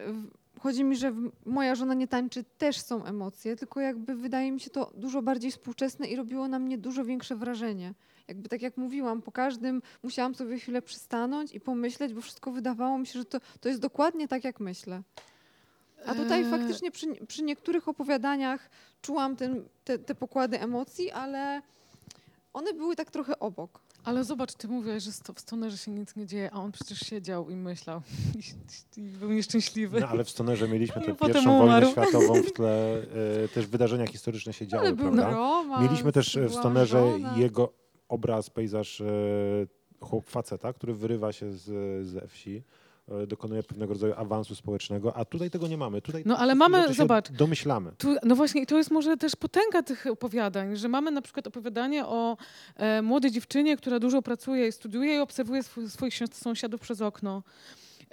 Chodzi mi, że moja żona nie tańczy, też są emocje, tylko jakby wydaje mi się to dużo bardziej współczesne i robiło na mnie dużo większe wrażenie. Jakby tak jak mówiłam, po każdym musiałam sobie chwilę przystanąć i pomyśleć, bo wszystko wydawało mi się, że to, to jest dokładnie tak, jak myślę. A tutaj Eee, faktycznie przy, przy niektórych opowiadaniach czułam ten, te, te pokłady emocji, ale one były tak trochę obok. Ale zobacz, ty mówiłaś, że sto- w stonerze się nic nie dzieje, a on przecież siedział i myślał. I, i był nieszczęśliwy. no ale w Stonerze mieliśmy tę pierwszą wojnę umarł. światową w tle, e, też wydarzenia historyczne się działy, ale był prawda? romans, Mieliśmy też e, w Stonerze żona. jego obraz, pejzaż e, chłop faceta, który wyrywa się z, ze wsi, dokonuje pewnego rodzaju awansu społecznego, a tutaj tego nie mamy. Tutaj No, ale mamy- zobacz. Domyślamy. Tu, no właśnie, i to jest może też potęga tych opowiadań, że mamy na przykład opowiadanie o e, młodej dziewczynie, która dużo pracuje i studiuje i obserwuje sw- swoich si- sąsiadów przez okno.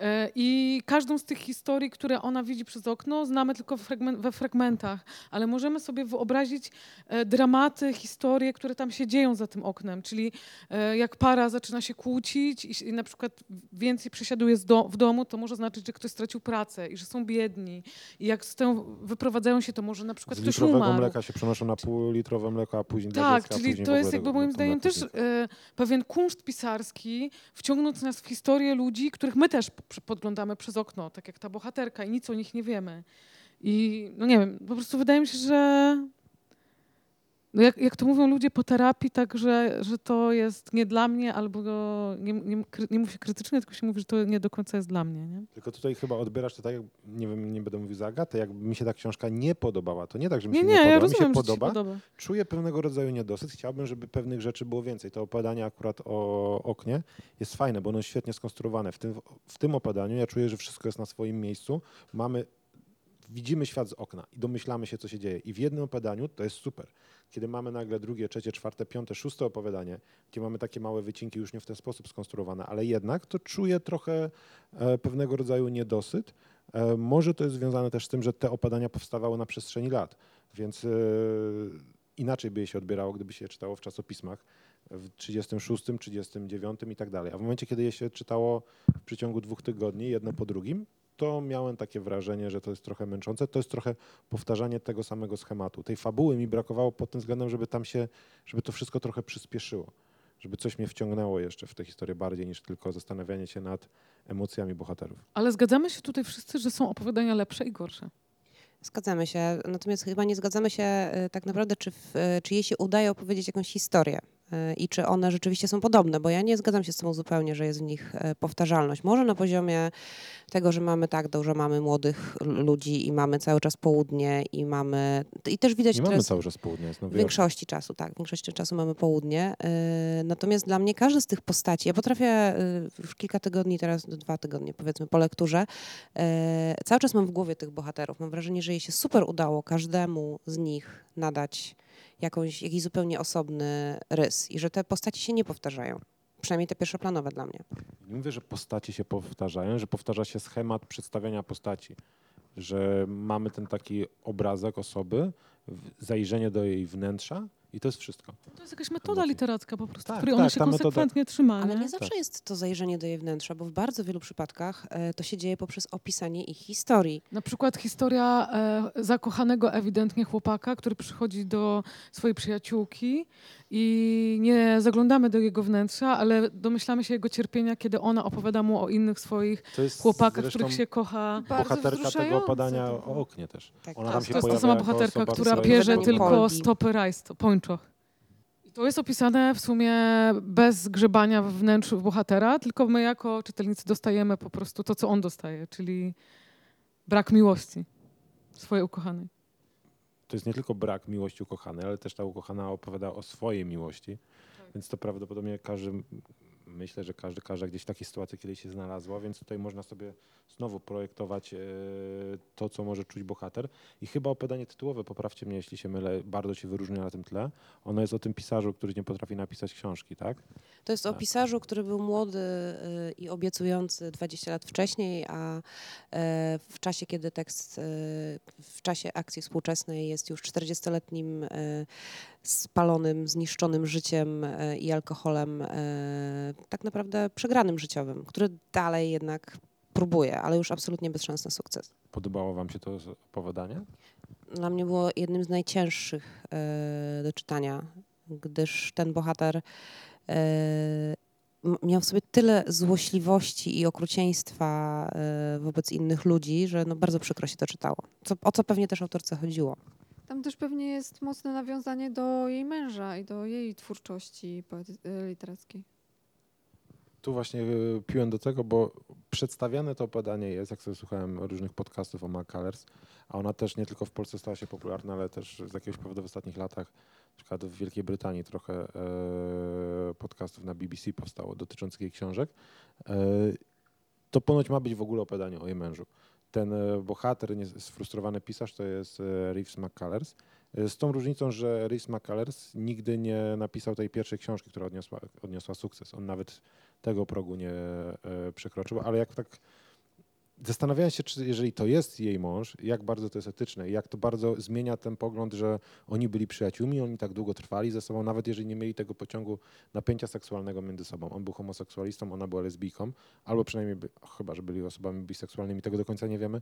E, I każdą z tych historii, które ona widzi przez okno, znamy tylko we, fragmen- we fragmentach, ale możemy sobie wyobrazić e, dramaty, historie, które tam się dzieją za tym oknem. Czyli e, jak para zaczyna się kłócić i, na przykład więcej przesiaduje w domu, to może znaczyć, że ktoś stracił pracę i że są biedni. I jak z tą wyprowadzają się, to może na przykład Z ktoś litrowego umarł. mleka się przenoszą na półlitrowe mleko, a później Tak, dziecka, czyli później to jest jakby moim zdaniem też pewien kunszt pisarski, wciągnąć nas w historię ludzi, których my też podglądamy przez okno, tak jak ta bohaterka i nic o nich nie wiemy. I no nie wiem, po prostu wydaje mi się, że no jak, jak to mówią ludzie po terapii, tak, że, że to jest nie dla mnie, albo nie, nie, nie mówi się krytycznie, tylko się mówi, że to nie do końca jest dla mnie. Nie? Tylko tutaj chyba odbierasz to tak, jak, nie wiem, nie będę mówił za Agatę, jakby mi się ta książka nie podobała. To nie tak, że mi Nie, się nie, nie, podoba, ja mi rozumiem, się że ci się podoba. podoba. Czuję pewnego rodzaju niedosyt. Chciałbym, żeby pewnych rzeczy było więcej. To opowiadanie akurat o oknie jest fajne, bo ono jest świetnie skonstruowane. W tym, w tym opowiadaniu ja czuję, że wszystko jest na swoim miejscu. Mamy, widzimy świat z okna i domyślamy się, co się dzieje. I w jednym opowiadaniu to jest super. Kiedy mamy nagle drugie, trzecie, czwarte, piąte, szóste opowiadanie, gdzie mamy takie małe wycinki już nie w ten sposób skonstruowane, ale jednak to czuję trochę e, pewnego rodzaju niedosyt. E, może to jest związane też z tym, że te opadania powstawały na przestrzeni lat, więc e, inaczej by je się odbierało, gdyby się je czytało w czasopismach w 36, 39 i tak dalej. A w momencie, kiedy je się czytało w przeciągu dwóch tygodni, jedno po drugim, to miałem takie wrażenie, że to jest trochę męczące. To jest trochę powtarzanie tego samego schematu. Tej fabuły mi brakowało pod tym względem, żeby tam się, żeby to wszystko trochę przyspieszyło. Żeby coś mnie wciągnęło jeszcze w tę historię bardziej niż tylko zastanawianie się nad emocjami bohaterów. Ale zgadzamy się tutaj wszyscy, że są opowiadania lepsze i gorsze. Zgadzamy się, natomiast chyba nie zgadzamy się e, tak naprawdę, czy, w, e, czy jej się udaje opowiedzieć jakąś historię i czy one rzeczywiście są podobne, bo ja nie zgadzam się z tym zupełnie, że jest w nich e, powtarzalność. Może na poziomie tego, że mamy tak, dużo mamy młodych ludzi i mamy cały czas południe i mamy, i też widać Nie mamy cały czas Nowy w większości czasu, tak, w większości czasu mamy południe. e, Natomiast dla mnie każdy z tych postaci, ja potrafię e, już kilka tygodni, teraz dwa tygodnie powiedzmy po lekturze, cały czas mam w głowie tych bohaterów. Mam wrażenie, że jej się super udało każdemu z nich nadać jakąś, jakiś zupełnie osobny rys i że te postaci się nie powtarzają. Przynajmniej te pierwszoplanowe dla mnie. Nie mówię, że postaci się powtarzają, że powtarza się schemat przedstawiania postaci. Że mamy ten taki obrazek osoby, zajrzenie do jej wnętrza i to jest wszystko. To jest jakaś metoda literacka po prostu, Tak, której ona tak, się ta metoda- konsekwentnie trzyma. Ale nie? nie zawsze jest to zajrzenie do jej wnętrza, bo w bardzo wielu przypadkach e, to się dzieje poprzez opisanie ich historii. Na przykład historia e, zakochanego ewidentnie chłopaka, który przychodzi do swojej przyjaciółki i nie zaglądamy do jego wnętrza, ale domyślamy się jego cierpienia, kiedy ona opowiada mu o innych swoich chłopakach, których się kocha. Bardzo bohaterka tego opadania to o oknie też. Tak, Ona tak. tam się To jest ta sama bohaterka, która Wydanie tylko stopy rajst, pończoch. I to jest opisane w sumie bez grzebania w wnętrzu bohatera, tylko my jako czytelnicy dostajemy po prostu to, co on dostaje, czyli brak miłości swojej ukochanej. To jest nie tylko brak miłości ukochanej, ale też ta ukochana opowiada o swojej miłości. Więc to prawdopodobnie każdy, myślę, że każdy, każda gdzieś w takiej sytuacji kiedyś się znalazła, więc tutaj można sobie znowu projektować e, to, co może czuć bohater. I chyba opowiadanie tytułowe, poprawcie mnie, jeśli się mylę, bardzo się wyróżnia na tym tle. Ono jest o tym pisarzu, który nie potrafi napisać książki, tak? To jest o Tak. pisarzu, który był młody y, i obiecujący 20 lat wcześniej, a e, w czasie, kiedy tekst, e, w czasie akcji współczesnej jest już 40-letnim e, spalonym, zniszczonym życiem e, i alkoholem, e, tak naprawdę przegranym życiowym, który dalej jednak próbuje, ale już absolutnie bez szans na sukces. Podobało wam się to opowiadanie? Dla mnie było jednym z najcięższych e, do czytania, gdyż ten bohater e, miał w sobie tyle złośliwości i okrucieństwa e, wobec innych ludzi, że no bardzo przykro się to czytało. Co, o co pewnie też autorce chodziło. Tam też pewnie jest mocne nawiązanie do jej męża i do jej twórczości poety- literackiej. Tu właśnie y, piłem do tego, bo przedstawiane to opowiadanie jest, jak sobie słuchałem różnych podcastów o McCullers, a ona też nie tylko w Polsce stała się popularna, ale też z jakiegoś powodu w ostatnich latach, na przykład w Wielkiej Brytanii trochę e, podcastów na BBC powstało dotyczących jej książek. E, to ponoć ma być w ogóle opowiadanie o jej mężu. Ten e, bohater, sfrustrowany pisarz, to jest e, Reeves McCullers. E, Z tą różnicą, że Reeves McCullers nigdy nie napisał tej pierwszej książki, która odniosła, odniosła sukces. On nawet tego progu nie e, przekroczył, ale jak tak zastanawiałem się, czy jeżeli to jest jej mąż, jak bardzo to jest etyczne i jak to bardzo zmienia ten pogląd, że oni byli przyjaciółmi, oni tak długo trwali ze sobą, nawet jeżeli nie mieli tego pociągu napięcia seksualnego między sobą. On był homoseksualistą, ona była lesbijką, albo przynajmniej, by, chyba, że byli osobami biseksualnymi, tego do końca nie wiemy,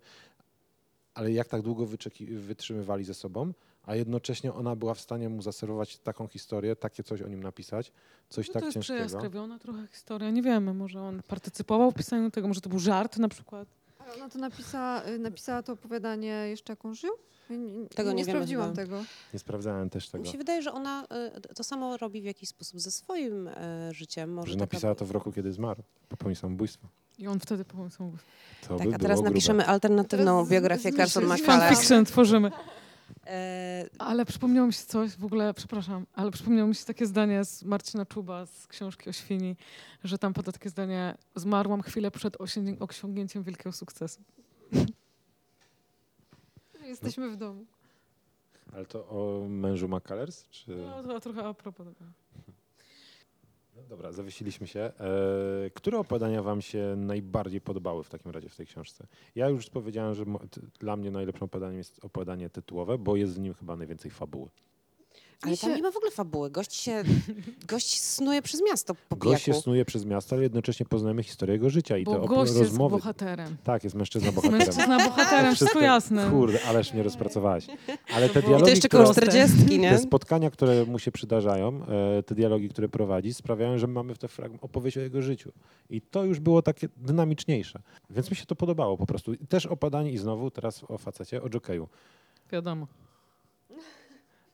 ale jak tak długo wyczeki- wytrzymywali ze sobą, a jednocześnie ona była w stanie mu zaserwować taką historię, takie coś o nim napisać, coś No tak to jest ciężkiego. przejaskrawiona trochę historia, nie wiemy, może on partycypował w pisaniu tego, może to był żart na przykład. Ale ona to napisała, y, napisała to opowiadanie jeszcze jak on żył? Nie, Tego nie wiemy sprawdziłam chyba. tego. Nie sprawdzałem też tego. Mi się wydaje, że ona y, to samo robi w jakiś sposób ze swoim y, życiem. Może Że taka- napisała to w roku, kiedy zmarł. Popełnił samobójstwo. I on wtedy popełnił samobójstwo. To Tak, by a teraz napiszemy grube. alternatywną biografię z- Carson McCullers. Fanfiction tworzymy. E, Ale przypomniało mi się coś, w ogóle, przepraszam, ale przypomniało mi się takie zdanie z Marcina Czuba z książki o świni, że tam pada takie zdanie, zmarłam chwilę przed osiągnię- osiągnięciem wielkiego sukcesu. Jesteśmy w domu. Ale to o mężu McCullers? Czy... No to trochę a propos tego. Dobra, zawiesiliśmy się. E, które opowiadania wam się najbardziej podobały w takim razie w tej książce? Ja już powiedziałem, że dla mnie najlepszym opowiadaniem jest opowiadanie tytułowe, bo jest w nim chyba najwięcej fabuły. Ale tam się- nie ma w ogóle fabuły. Gość się, gość snuje przez miasto po Gość się snuje przez miasto, ale jednocześnie poznajemy historię jego życia i te Bo op- gość jest rozmowy. bohaterem. Tak, jest mężczyzna bohaterem. Mężczyzna bohaterem, wszystko jasne. Kurde, ależ mnie rozpracowałaś. Ale te było- I dialogi, to jeszcze koło czterdziestki, nie? te spotkania, które mu się przydarzają, e, te dialogi, które prowadzi, sprawiają, że mamy w te frag- opowieść o jego życiu. I to już było takie dynamiczniejsze. Więc mi się to podobało po prostu. I też opadanie i znowu teraz o facecie, o jokeju. Wiadomo.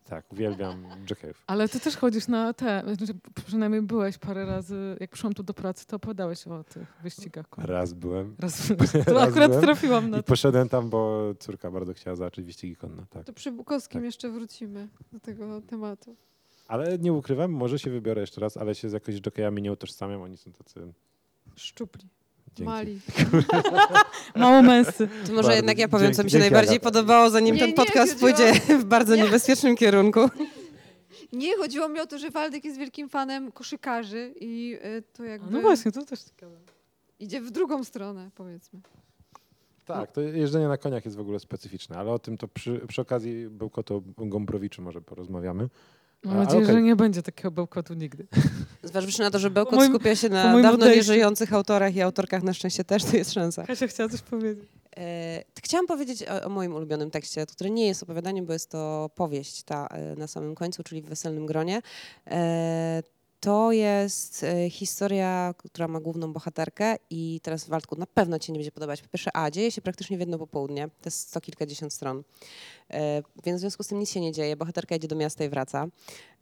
Tak, uwielbiam jokejów. Ale ty też chodzisz na te, znaczy przynajmniej byłeś parę razy, jak przyszłam tu do pracy, to opowiadałeś o tych wyścigach. Raz byłem Raz, to Raz akurat byłem trafiłam na i to. poszedłem tam, bo córka bardzo chciała zobaczyć wyścigi konne. Tak. To przy Bukowskim Tak. jeszcze wrócimy do tego tematu. Ale nie ukrywam, może się wybiorę jeszcze raz, ale się z jakoś jokejami nie utożsamiam. Oni są tacy... Szczupli, Dzięki. mali. Mało męscy. To może Bardzo jednak ja powiem, co dzięki- mi się najbardziej Agata. podobało, zanim Nie, ten nie, podcast chodziło- pójdzie w bardzo Nie. niebezpiecznym kierunku. Nie, chodziło mi o to, że Waldek jest wielkim fanem koszykarzy i y, to jakby No właśnie, to też ciekawe. idzie w drugą stronę, powiedzmy. Tak, to jeżdżenie na koniach jest w ogóle specyficzne, ale o tym to przy, przy okazji Bełkotu Gombrowiczu może porozmawiamy. Mam nadzieję, okej. że nie będzie takiego bełkotu nigdy. Zważywszy na to, że Bełkot moim- skupia się na dawno odejściu. nieżyjących autorach i autorkach, na szczęście też to jest szansa. Kasia chciała coś powiedzieć. E, chciałam powiedzieć o, o moim ulubionym tekście, który nie jest opowiadaniem, bo jest to powieść ta e, na samym końcu, czyli w Weselnym Gronie. E, to jest e, historia, która ma główną bohaterkę i teraz Waldku na pewno ci nie będzie podobać. Po pierwsze, a dzieje się praktycznie w jedno popołudnie, to jest sto kilkadziesiąt stron, e, więc w związku z tym nic się nie dzieje. Bohaterka idzie do miasta i wraca.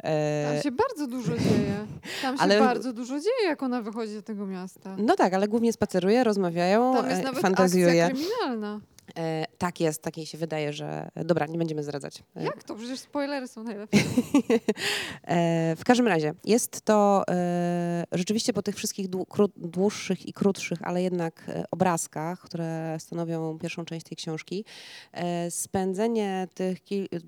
E, Tam się bardzo dużo dzieje. Tam się ale- bardzo dużo dzieje, jak ona wychodzi do tego miasta. no tak, ale głównie spaceruje, rozmawiają, Tam jest e, nawet fantazjuje. akcja kryminalna. E, tak jest, tak jej się wydaje, że... Dobra, nie będziemy zdradzać. E, Jak to? Przecież spoilery są najlepsze. E, w każdym razie, jest to e, rzeczywiście po tych wszystkich dłu- dłuższych i krótszych, ale jednak e, obrazkach, które stanowią pierwszą część tej książki, e, spędzenie tych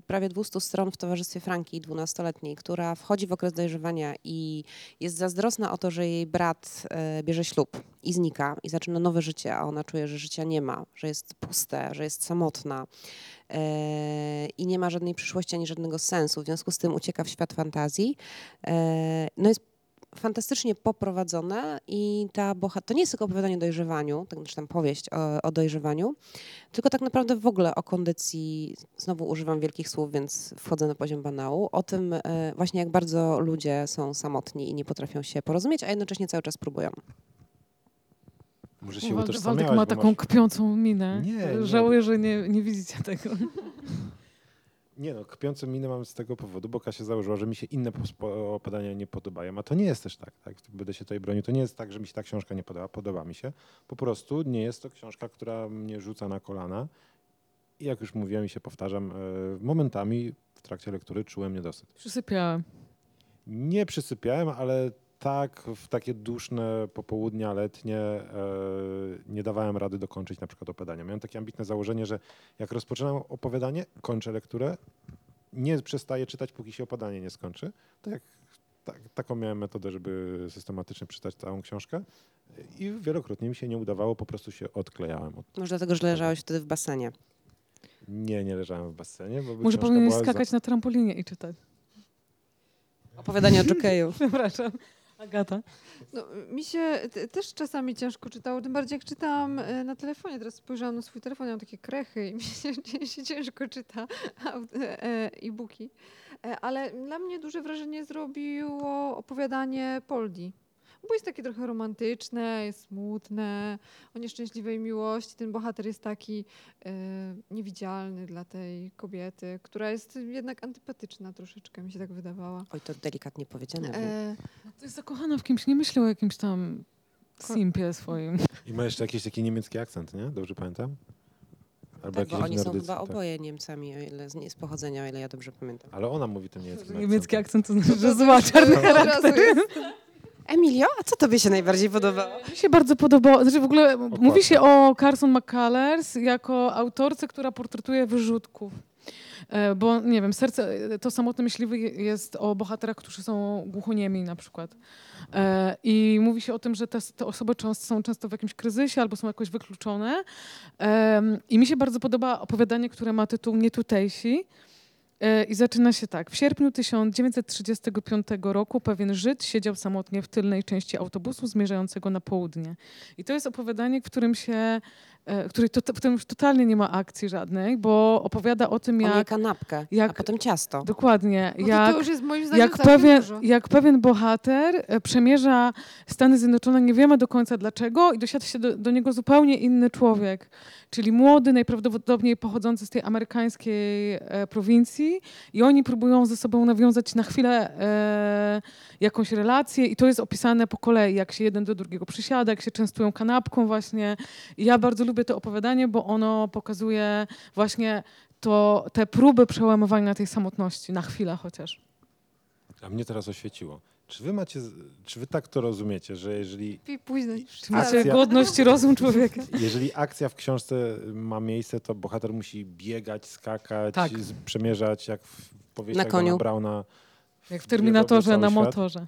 prawie 200 stron w towarzystwie Franki, 12-letniej, która wchodzi w okres dojrzewania i jest zazdrosna o to, że jej brat bierze ślub i znika i zaczyna nowe życie, a ona czuje, że życia nie ma, że jest puste, że jest samotna e, i nie ma żadnej przyszłości ani żadnego sensu. W związku z tym ucieka w świat fantazji. E, no jest fantastycznie poprowadzone i ta boha- to nie jest tylko opowiadanie o dojrzewaniu, tak, czy tam powieść o, o dojrzewaniu, tylko tak naprawdę w ogóle o kondycji, znowu używam wielkich słów, więc wchodzę na poziom banału, o tym e, właśnie jak bardzo ludzie są samotni i nie potrafią się porozumieć, a jednocześnie cały czas próbują. Może się utożsamiałaś, Waldek ma taką masz... kpiącą minę. Nie, nie. Żałuję, że nie, nie widzicie tego. Nie no, kpiące miny mam z tego powodu, bo Kasia założyła, że mi się inne opowiadania nie podobają, a to nie jest też tak, tak. Będę się tutaj bronił. To nie jest tak, że mi się ta książka nie podoba, podoba mi się. Po prostu nie jest to książka, która mnie rzuca na kolana. I jak już mówiłem i się powtarzam, e, momentami w trakcie lektury czułem niedosyt. Przysypiałem. Nie przysypiałem, ale tak w takie duszne popołudnia letnie e, nie dawałem rady dokończyć na przykład opowiadania. Miałem takie ambitne założenie, że jak rozpoczynam opowiadanie, kończę lekturę, nie przestaję czytać, póki się opowiadanie nie skończy. Tak jak tak, taką miałem metodę, żeby systematycznie przeczytać całą książkę i wielokrotnie mi się nie udawało, po prostu się odklejałem. Od... Może dlatego, że leżałeś wtedy w basenie. Nie, nie leżałem w basenie, Może powinieneś skakać na trampolinie i czytać. Opowiadanie o jokeju. Przepraszam. Agata. No, mi się też czasami ciężko czytało, tym bardziej jak czytałam e, na telefonie. Teraz spojrzałam na swój telefon, ja mam takie krechy i mi się, się ciężko czyta e, e, e-booki. Ale dla mnie duże wrażenie zrobiło opowiadanie Poldi. Bo jest takie trochę romantyczne, jest smutne, o nieszczęśliwej miłości. Ten bohater jest taki e, niewidzialny dla tej kobiety, która jest jednak antypatyczna troszeczkę, mi się tak wydawała. Oj, to delikatnie powiedziane. E, To jest zakochana w kimś, nie myślę o jakimś tam simpie swoim. I ma jeszcze jakiś taki niemiecki akcent, nie? Dobrze pamiętam? Albo tak, bo oni są chyba tak. oboje Niemcami, o ile z, nie z pochodzenia, o ile ja dobrze pamiętam. Ale ona mówi tym niemieckim Niemiecki akcentem. akcent to znaczy, że to zła, czarny charakter. Emilio, a co tobie się najbardziej podobało? Mi się bardzo podobało, znaczy w ogóle mówi się o Carson McCullers jako autorce, która portretuje wyrzutków. E, Bo nie wiem, serce, to samotny myśliwy je- jest o bohaterach, którzy są głuchoniemi na przykład. E, I mówi się o tym, że te, te osoby często, są często w jakimś kryzysie albo są jakoś wykluczone. I mi się bardzo podoba opowiadanie, które ma tytuł Nietutejsi. E, I zaczyna się tak. W sierpniu 1935 roku pewien Żyd siedział samotnie w tylnej części autobusu zmierzającego na południe. I to jest opowiadanie, w którym się, e, której to, w którym już totalnie nie ma akcji żadnej, bo opowiada o tym, jak kanapkę, jak- a potem ciasto. dokładnie, No to, jak to już jest moim zdaniem jak pewien, dużo. jak pewien bohater e, przemierza Stany Zjednoczone, nie wiemy do końca dlaczego, i dosiada się do, do niego zupełnie inny człowiek, czyli młody, najprawdopodobniej pochodzący z tej amerykańskiej e, prowincji, i oni próbują ze sobą nawiązać na chwilę e, jakąś relację, i to jest opisane po kolei, jak się jeden do drugiego przysiada, jak się częstują kanapką, właśnie. I ja bardzo lubię to opowiadanie, bo ono pokazuje właśnie to, te próby przełamywania tej samotności, na chwilę chociaż. A mnie teraz oświeciło. Czy wy macie, czy wy tak to rozumiecie, że jeżeli, I później. Czy macie Akcja- godność i rozum człowieka? jeżeli akcja w książce ma miejsce, to bohater musi biegać, skakać, Tak. przemierzać jak w powieściach Na koniu. Brauna. Jak w Terminatorze na świat, motorze.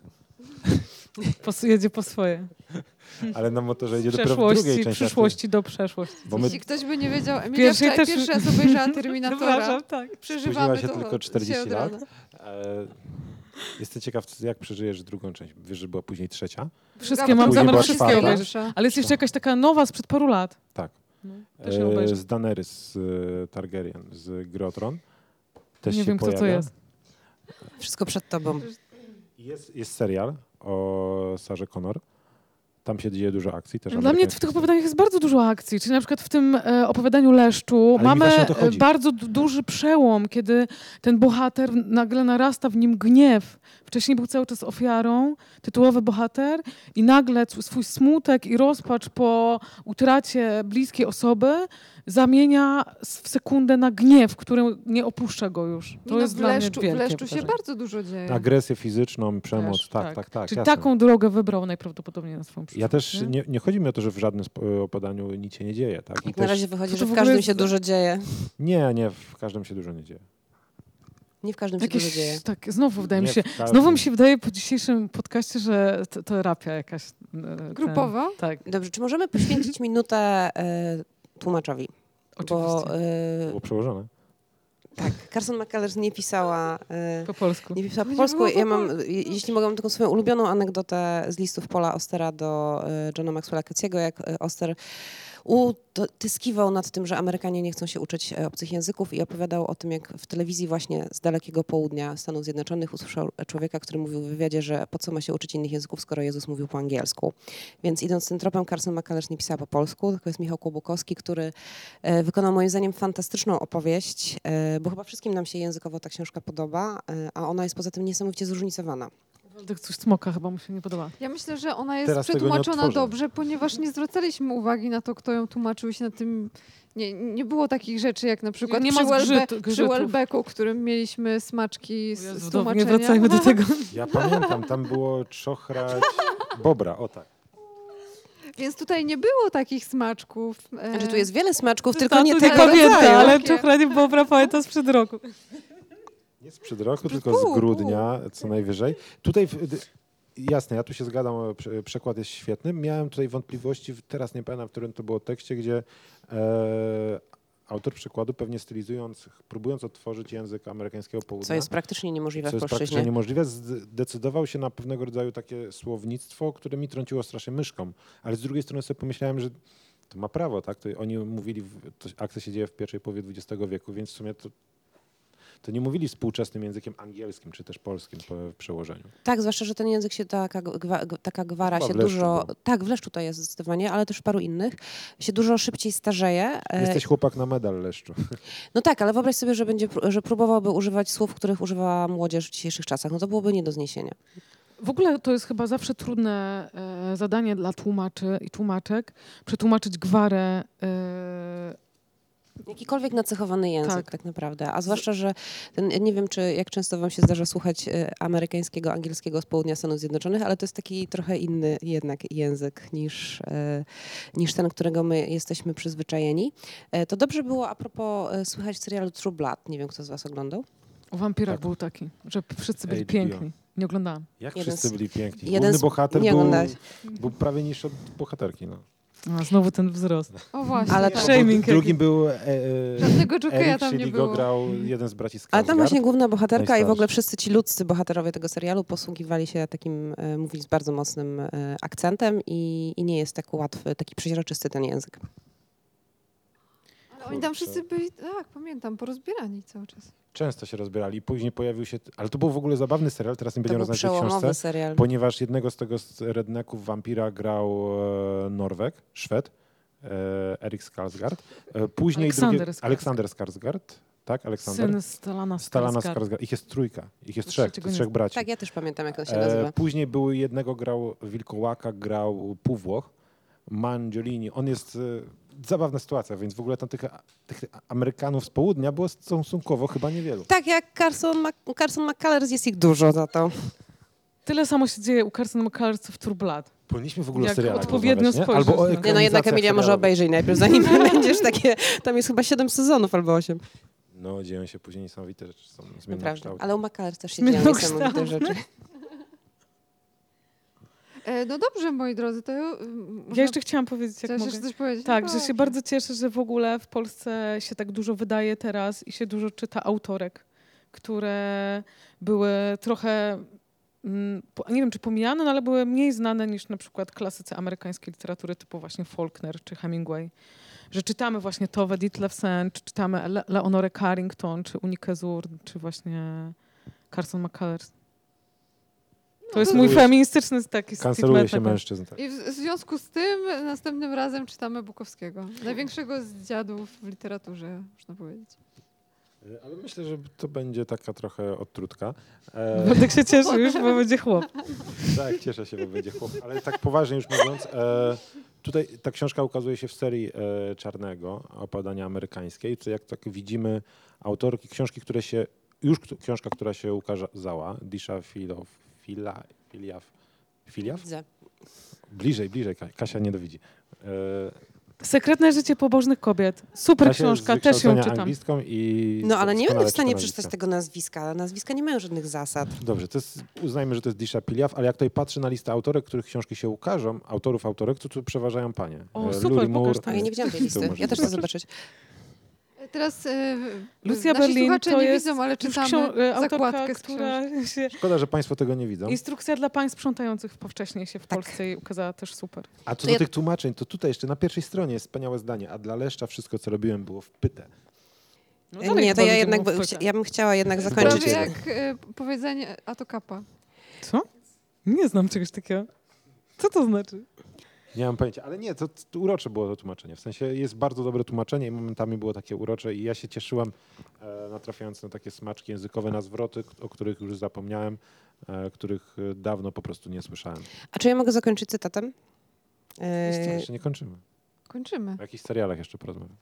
Jedzie po swoje. Ale na motorze jedzie dopiero w drugiej przeszłości, części. przyszłości do przeszłości. Bo my Jeśli ktoś by nie wiedział, Emilia Pierwszej wczoraj też- pierwszy raz obejrzała Terminatora. Tak. Przeżywamy Spóźniła się to tylko od- 40 dzisiaj od lat. E, jestem ciekaw, jak przeżyjesz drugą część. Wiesz, że była później trzecia? Wszystkie mam zamiar wszystkie obejrzeć. Ale jest jeszcze jakaś taka nowa sprzed paru lat. Tak. No, też ją E, obejrzę. z Daenerys z e, Targaryen, z Grotron. Też Nie się wiem, kto to pojawia. jest. Wszystko przed tobą. Jest, jest serial o Sarze Connor. Tam się dzieje dużo akcji. Też Dla mnie w tych opowiadaniach jest bardzo dużo akcji. Czyli na przykład w tym e, opowiadaniu Leszczu mi mamy e, bardzo duży przełom, kiedy ten bohater nagle narasta w nim gniew. Wcześniej był cały czas ofiarą, tytułowy bohater i nagle swój smutek i rozpacz po utracie bliskiej osoby zamienia w sekundę na gniew, który nie opuszcza go już. To no, jest w dla Leszczu, mnie w Leszczu się bardzo dużo dzieje. Agresję fizyczną, przemoc. Też, tak, tak, tak. Czyli jasne. taką drogę wybrał najprawdopodobniej na swoją przyszłość. Ja też nie? nie, chodzi mi o to, że w żadnym opowiadaniu nic się nie dzieje. Tak? I Jak na też, razie wychodzi, To że w w ogóle każdym jest- się dużo dzieje. Nie, nie, w każdym się dużo nie dzieje. Nie w każdym się dużo Jakieś, dzieje. tak, znowu wydaje mi się, znowu mi się wydaje po dzisiejszym podcaście, że to, jakaś. e, ten- Grupowa? tak, Dobrze, czy możemy poświęcić minutę e, tłumaczowi? oczywiście. Bo e, Było przełożone. tak, Carson McCullers nie pisała, e, po polsku. nie pisała po polsku. Ja mam, je- jeśli mogę, mam taką swoją ulubioną anegdotę z listów Paula Ostera do e, Johna Maxwella Catsiego, jak e, Oster utyskiwał nad tym, że Amerykanie nie chcą się uczyć e, obcych języków i opowiadał o tym, jak w telewizji właśnie z dalekiego południa Stanów Zjednoczonych usłyszał człowieka, który mówił w wywiadzie, że po co ma się uczyć innych języków, skoro Jezus mówił po angielsku. Więc idąc tym tropem, Carson McCullers nie pisała po polsku, tylko jest Michał Kłobukowski, który e, wykonał moim zdaniem fantastyczną opowieść, e, bo chyba wszystkim nam się językowo ta książka podoba, a ona jest poza tym niesamowicie zróżnicowana. Waldek coś smoka chyba mu się nie podoba. Ja myślę, że ona jest Teraz tego nie przetłumaczona odtworzę. dobrze, ponieważ nie zwracaliśmy uwagi na to, kto ją tłumaczył i się na tym... Nie, nie było takich rzeczy jak na przykład Nie przy, ma Welbe, zgrzytu- przy grzytów. Welbecku, którym mieliśmy smaczki z, Jezu, z tłumaczenia. nie wracajmy do tego. Ja pamiętam, tam było czochrać bobra, o tak. Więc tutaj nie było takich smaczków. e, Znaczy tu jest wiele smaczków, tylko nie tu tego rodzaju. ale Takie. czochranie bobra pamięta sprzed roku. Nie sprzed roku, tylko pół, z grudnia co najwyżej. Tutaj, w- jasne, ja tu się zgadzam, e, prze- przekład jest świetny. Miałem tutaj wątpliwości, w- teraz nie pamiętam, w którym to było tekście, gdzie e, autor przykładu pewnie stylizując, próbując odtworzyć język amerykańskiego południa, Co jest praktycznie niemożliwe co w jest praktycznie polszczyźnie. niemożliwe, zdecydował się na pewnego rodzaju takie słownictwo, które mi trąciło strasznie myszką. Ale z drugiej strony sobie pomyślałem, że to ma prawo, tak? To oni mówili, w- to, akcja się dzieje w pierwszej połowie XX wieku, więc w sumie to, to nie mówili współczesnym językiem angielskim czy też polskim po w przełożeniu. Tak, zwłaszcza, że ten język się, taka, gwa, taka gwara Chyba się Leszczu dużo, tak, w Leszczu to jest zdecydowanie, ale też w paru innych, się dużo szybciej starzeje. E, Jesteś chłopak na medal, Leszczu. No tak, ale wyobraź sobie, że, będzie, że próbowałby używać słów, których używa młodzież w dzisiejszych czasach. No to byłoby nie do zniesienia. W ogóle to jest chyba zawsze trudne e, zadanie dla tłumaczy i tłumaczek, przetłumaczyć gwarę e, Jakikolwiek nacechowany język tak. Tak. naprawdę. A zwłaszcza, że ten, nie wiem, czy jak często wam się zdarza słuchać e, amerykańskiego, angielskiego z południa Stanów Zjednoczonych, ale to jest taki trochę inny jednak język niż, e, niż ten, którego my jesteśmy przyzwyczajeni. E, to dobrze było a propos słychać w serialu True Blood. Nie wiem, kto z was oglądał. o wampirach Tak. był taki, że wszyscy byli HBO. piękni. Nie oglądałam. Jak Jeden wszyscy byli piękni. jeden Główny z- bohater był, był prawie niż od bohaterki. No. A, znowu ten wzrost. O właśnie, Ale tak. to- Shaming drugim był e, e, Żadnego jokeja Eric, tam nie czyli było. go grał jeden z braci Ale tam Skarsgård. właśnie główna bohaterka i w ogóle wszyscy ci ludzcy bohaterowie tego serialu posługiwali się takim, e, mówili z bardzo mocnym e, akcentem i, i nie jest tak łatwy, taki przeźroczysty ten język. Oni tam wszyscy byli, tak, pamiętam, porozbierani cały czas. Często się rozbierali. Później pojawił się, ale to był w ogóle zabawny serial, teraz nie będziemy rozmawiać o przełomowy książce, serial. ponieważ jednego z tego z redneków wampira grał e, Norweg, Szwed, e, Erik Skarsgård. E, później Aleksander drugi, Skarsgård. Aleksander Skarsgård, tak? Aleksander? Syn Stalana Stalana Skarsgård. Ich jest trójka, ich jest trzech, nie trzech braci. Tak, ja też pamiętam, jak on się E, nazywa. później był jednego grał Wilkołaka, grał Półwłoch, Mangiolini. On jest e, zabawna sytuacja, więc w ogóle tam tych, tych Amerykanów z południa było stosunkowo chyba niewielu. Tak, jak Carson, Mac Carson McCullers jest ich dużo za to. Tyle samo się dzieje u Carson McCullers w True Blood. Powinniśmy w ogóle Jak o serialach odpowiednio rozmawiać, nie? Albo o Nie, no jednak Emilia może obejrzyj najpierw, zanim będziesz takie... Tam jest chyba siedem sezonów albo osiem. No, dzieją się później niesamowite rzeczy, są Naprawdę. kształty. Ale u McCullers też się dzieją niesamowite rzeczy. E, no dobrze, moi drodzy, to... Ja Ja jeszcze chciałam powiedzieć, jak mogę. coś powiedzieć? Tak, No że się bardzo cieszę, że w ogóle w Polsce się tak dużo wydaje teraz i się dużo czyta autorek, które były trochę, mm, nie wiem czy pomijane, no ale były mniej znane niż na przykład klasycy amerykańskiej literatury typu właśnie Faulkner czy Hemingway. Że czytamy właśnie Tove Ditlevsen, czy czytamy Le- Leonorę Carrington, czy Unikę Zurd, czy właśnie Carson McCullers. To jest mój feministyczny taki Kanceluje się mężczyzn. Tak. I w, w związku z tym następnym razem czytamy Bukowskiego. Największego z dziadów w literaturze, można powiedzieć. E, Ale myślę, że to będzie taka trochę odtrutka. E, Wojtek się cieszy już, bo będzie chłop. tak, cieszę się, bo będzie chłop. Ale tak poważnie już mówiąc, e, tutaj ta książka ukazuje się w serii e, Czarnego, opadania amerykańskiej. To jak tak widzimy autorki książki, które się, już książka, która się ukazała, Disha Filow, Fila, Filiaf, Filiaf? Widzę. Bliżej, bliżej, Ka- Kasia nie dowidzi. E, Sekretne życie pobożnych kobiet. Super Kasia książka, też ją czytam. i No ale nie będę w stanie czyta przeczytać tego nazwiska. Nazwiska nie mają żadnych zasad. Dobrze, to jest, uznajmy, że to jest Disha Piliaf, ale jak tutaj patrzę na listę autorek, których książki się ukażą, autorów, autorek, to tu przeważają panie. O, E, super, Luri pokaż Moore, ja nie widziałam tej listy. Ja też chcę zobaczyć. Teraz e, Lucja nasi Berlin słuchacze to nie jest widzą, ale czytamy ksią- e, autorka, zakładkę z książki. która się... Szkoda, że państwo tego nie widzą. Instrukcja dla pań sprzątających powcześnie się w Tak. Polsce i ukazała też super. A co To do ja- tych tłumaczeń, to tutaj jeszcze na pierwszej stronie jest wspaniałe zdanie, a dla Leszcza wszystko, co robiłem, było w pytę. No E, nie, to ja jednak ja bym chciała jednak zakończyć. Prawie jak e, powiedzenie a to kapa. Co? Nie znam czegoś takiego. Co to znaczy? Nie mam pojęcia, ale nie, to, to urocze było to tłumaczenie. W sensie jest bardzo dobre tłumaczenie i momentami było takie urocze i ja się cieszyłem, e, natrafiając na takie smaczki językowe, na zwroty, o których już zapomniałem, e, których e, dawno po prostu nie słyszałem. A czy ja mogę zakończyć cytatem? E, Jeszcze nie kończymy. Kończymy. O jakichś serialach jeszcze porozmawiam.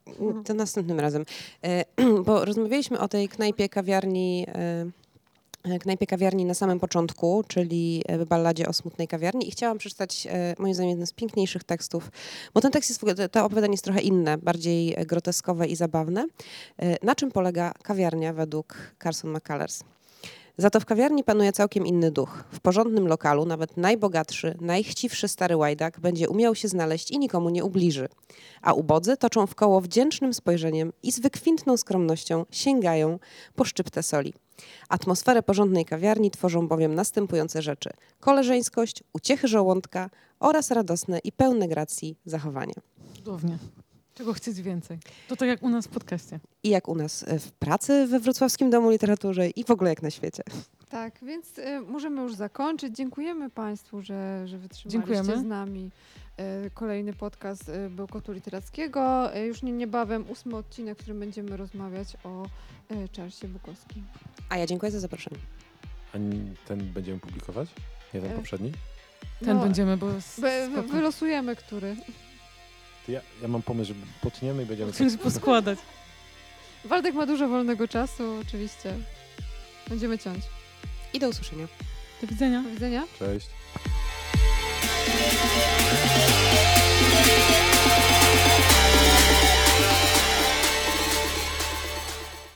To następnym razem. E, bo rozmawialiśmy o tej knajpie, kawiarni e, knajpie kawiarni na samym początku, czyli e, balladzie o smutnej kawiarni i chciałam przeczytać e, moim zdaniem jeden z piękniejszych tekstów, bo ten tekst jest, to opowiadanie jest trochę inne, bardziej e, groteskowe i zabawne. E, Na czym polega kawiarnia według Carson McCullers? Za to w kawiarni panuje całkiem inny duch. W porządnym lokalu nawet najbogatszy, najchciwszy stary łajdak będzie umiał się znaleźć i nikomu nie ubliży. A ubodzy toczą w koło wdzięcznym spojrzeniem i z wykwintną skromnością sięgają po szczyptę soli. Atmosferę porządnej kawiarni tworzą bowiem następujące rzeczy: koleżeńskość, uciechy żołądka oraz radosne i pełne gracji zachowania. Cudownie. Czego chcieć więcej? To tak jak u nas w podcaście. I jak u nas e, w pracy we Wrocławskim Domu Literatury i w ogóle jak na świecie. Tak, więc y, możemy już zakończyć. Dziękujemy Państwu, że, że wytrzymaliście Dziękujemy. z nami. Y, Kolejny podcast y, Bełkotu Literackiego. Y, Już nie, niebawem ósmy odcinek, w którym będziemy rozmawiać o y, Charlesie Bukowskim. A ja dziękuję za zaproszenie. A ten będziemy publikować? Nie ten poprzedni? Ten No, będziemy, bo wylosujemy, który. To ja, ja mam pomysł, że potniemy i będziemy... Się poskładać. Waldek ma dużo wolnego czasu, oczywiście. Będziemy ciąć. I do usłyszenia. Do widzenia. Do widzenia. Cześć. Thank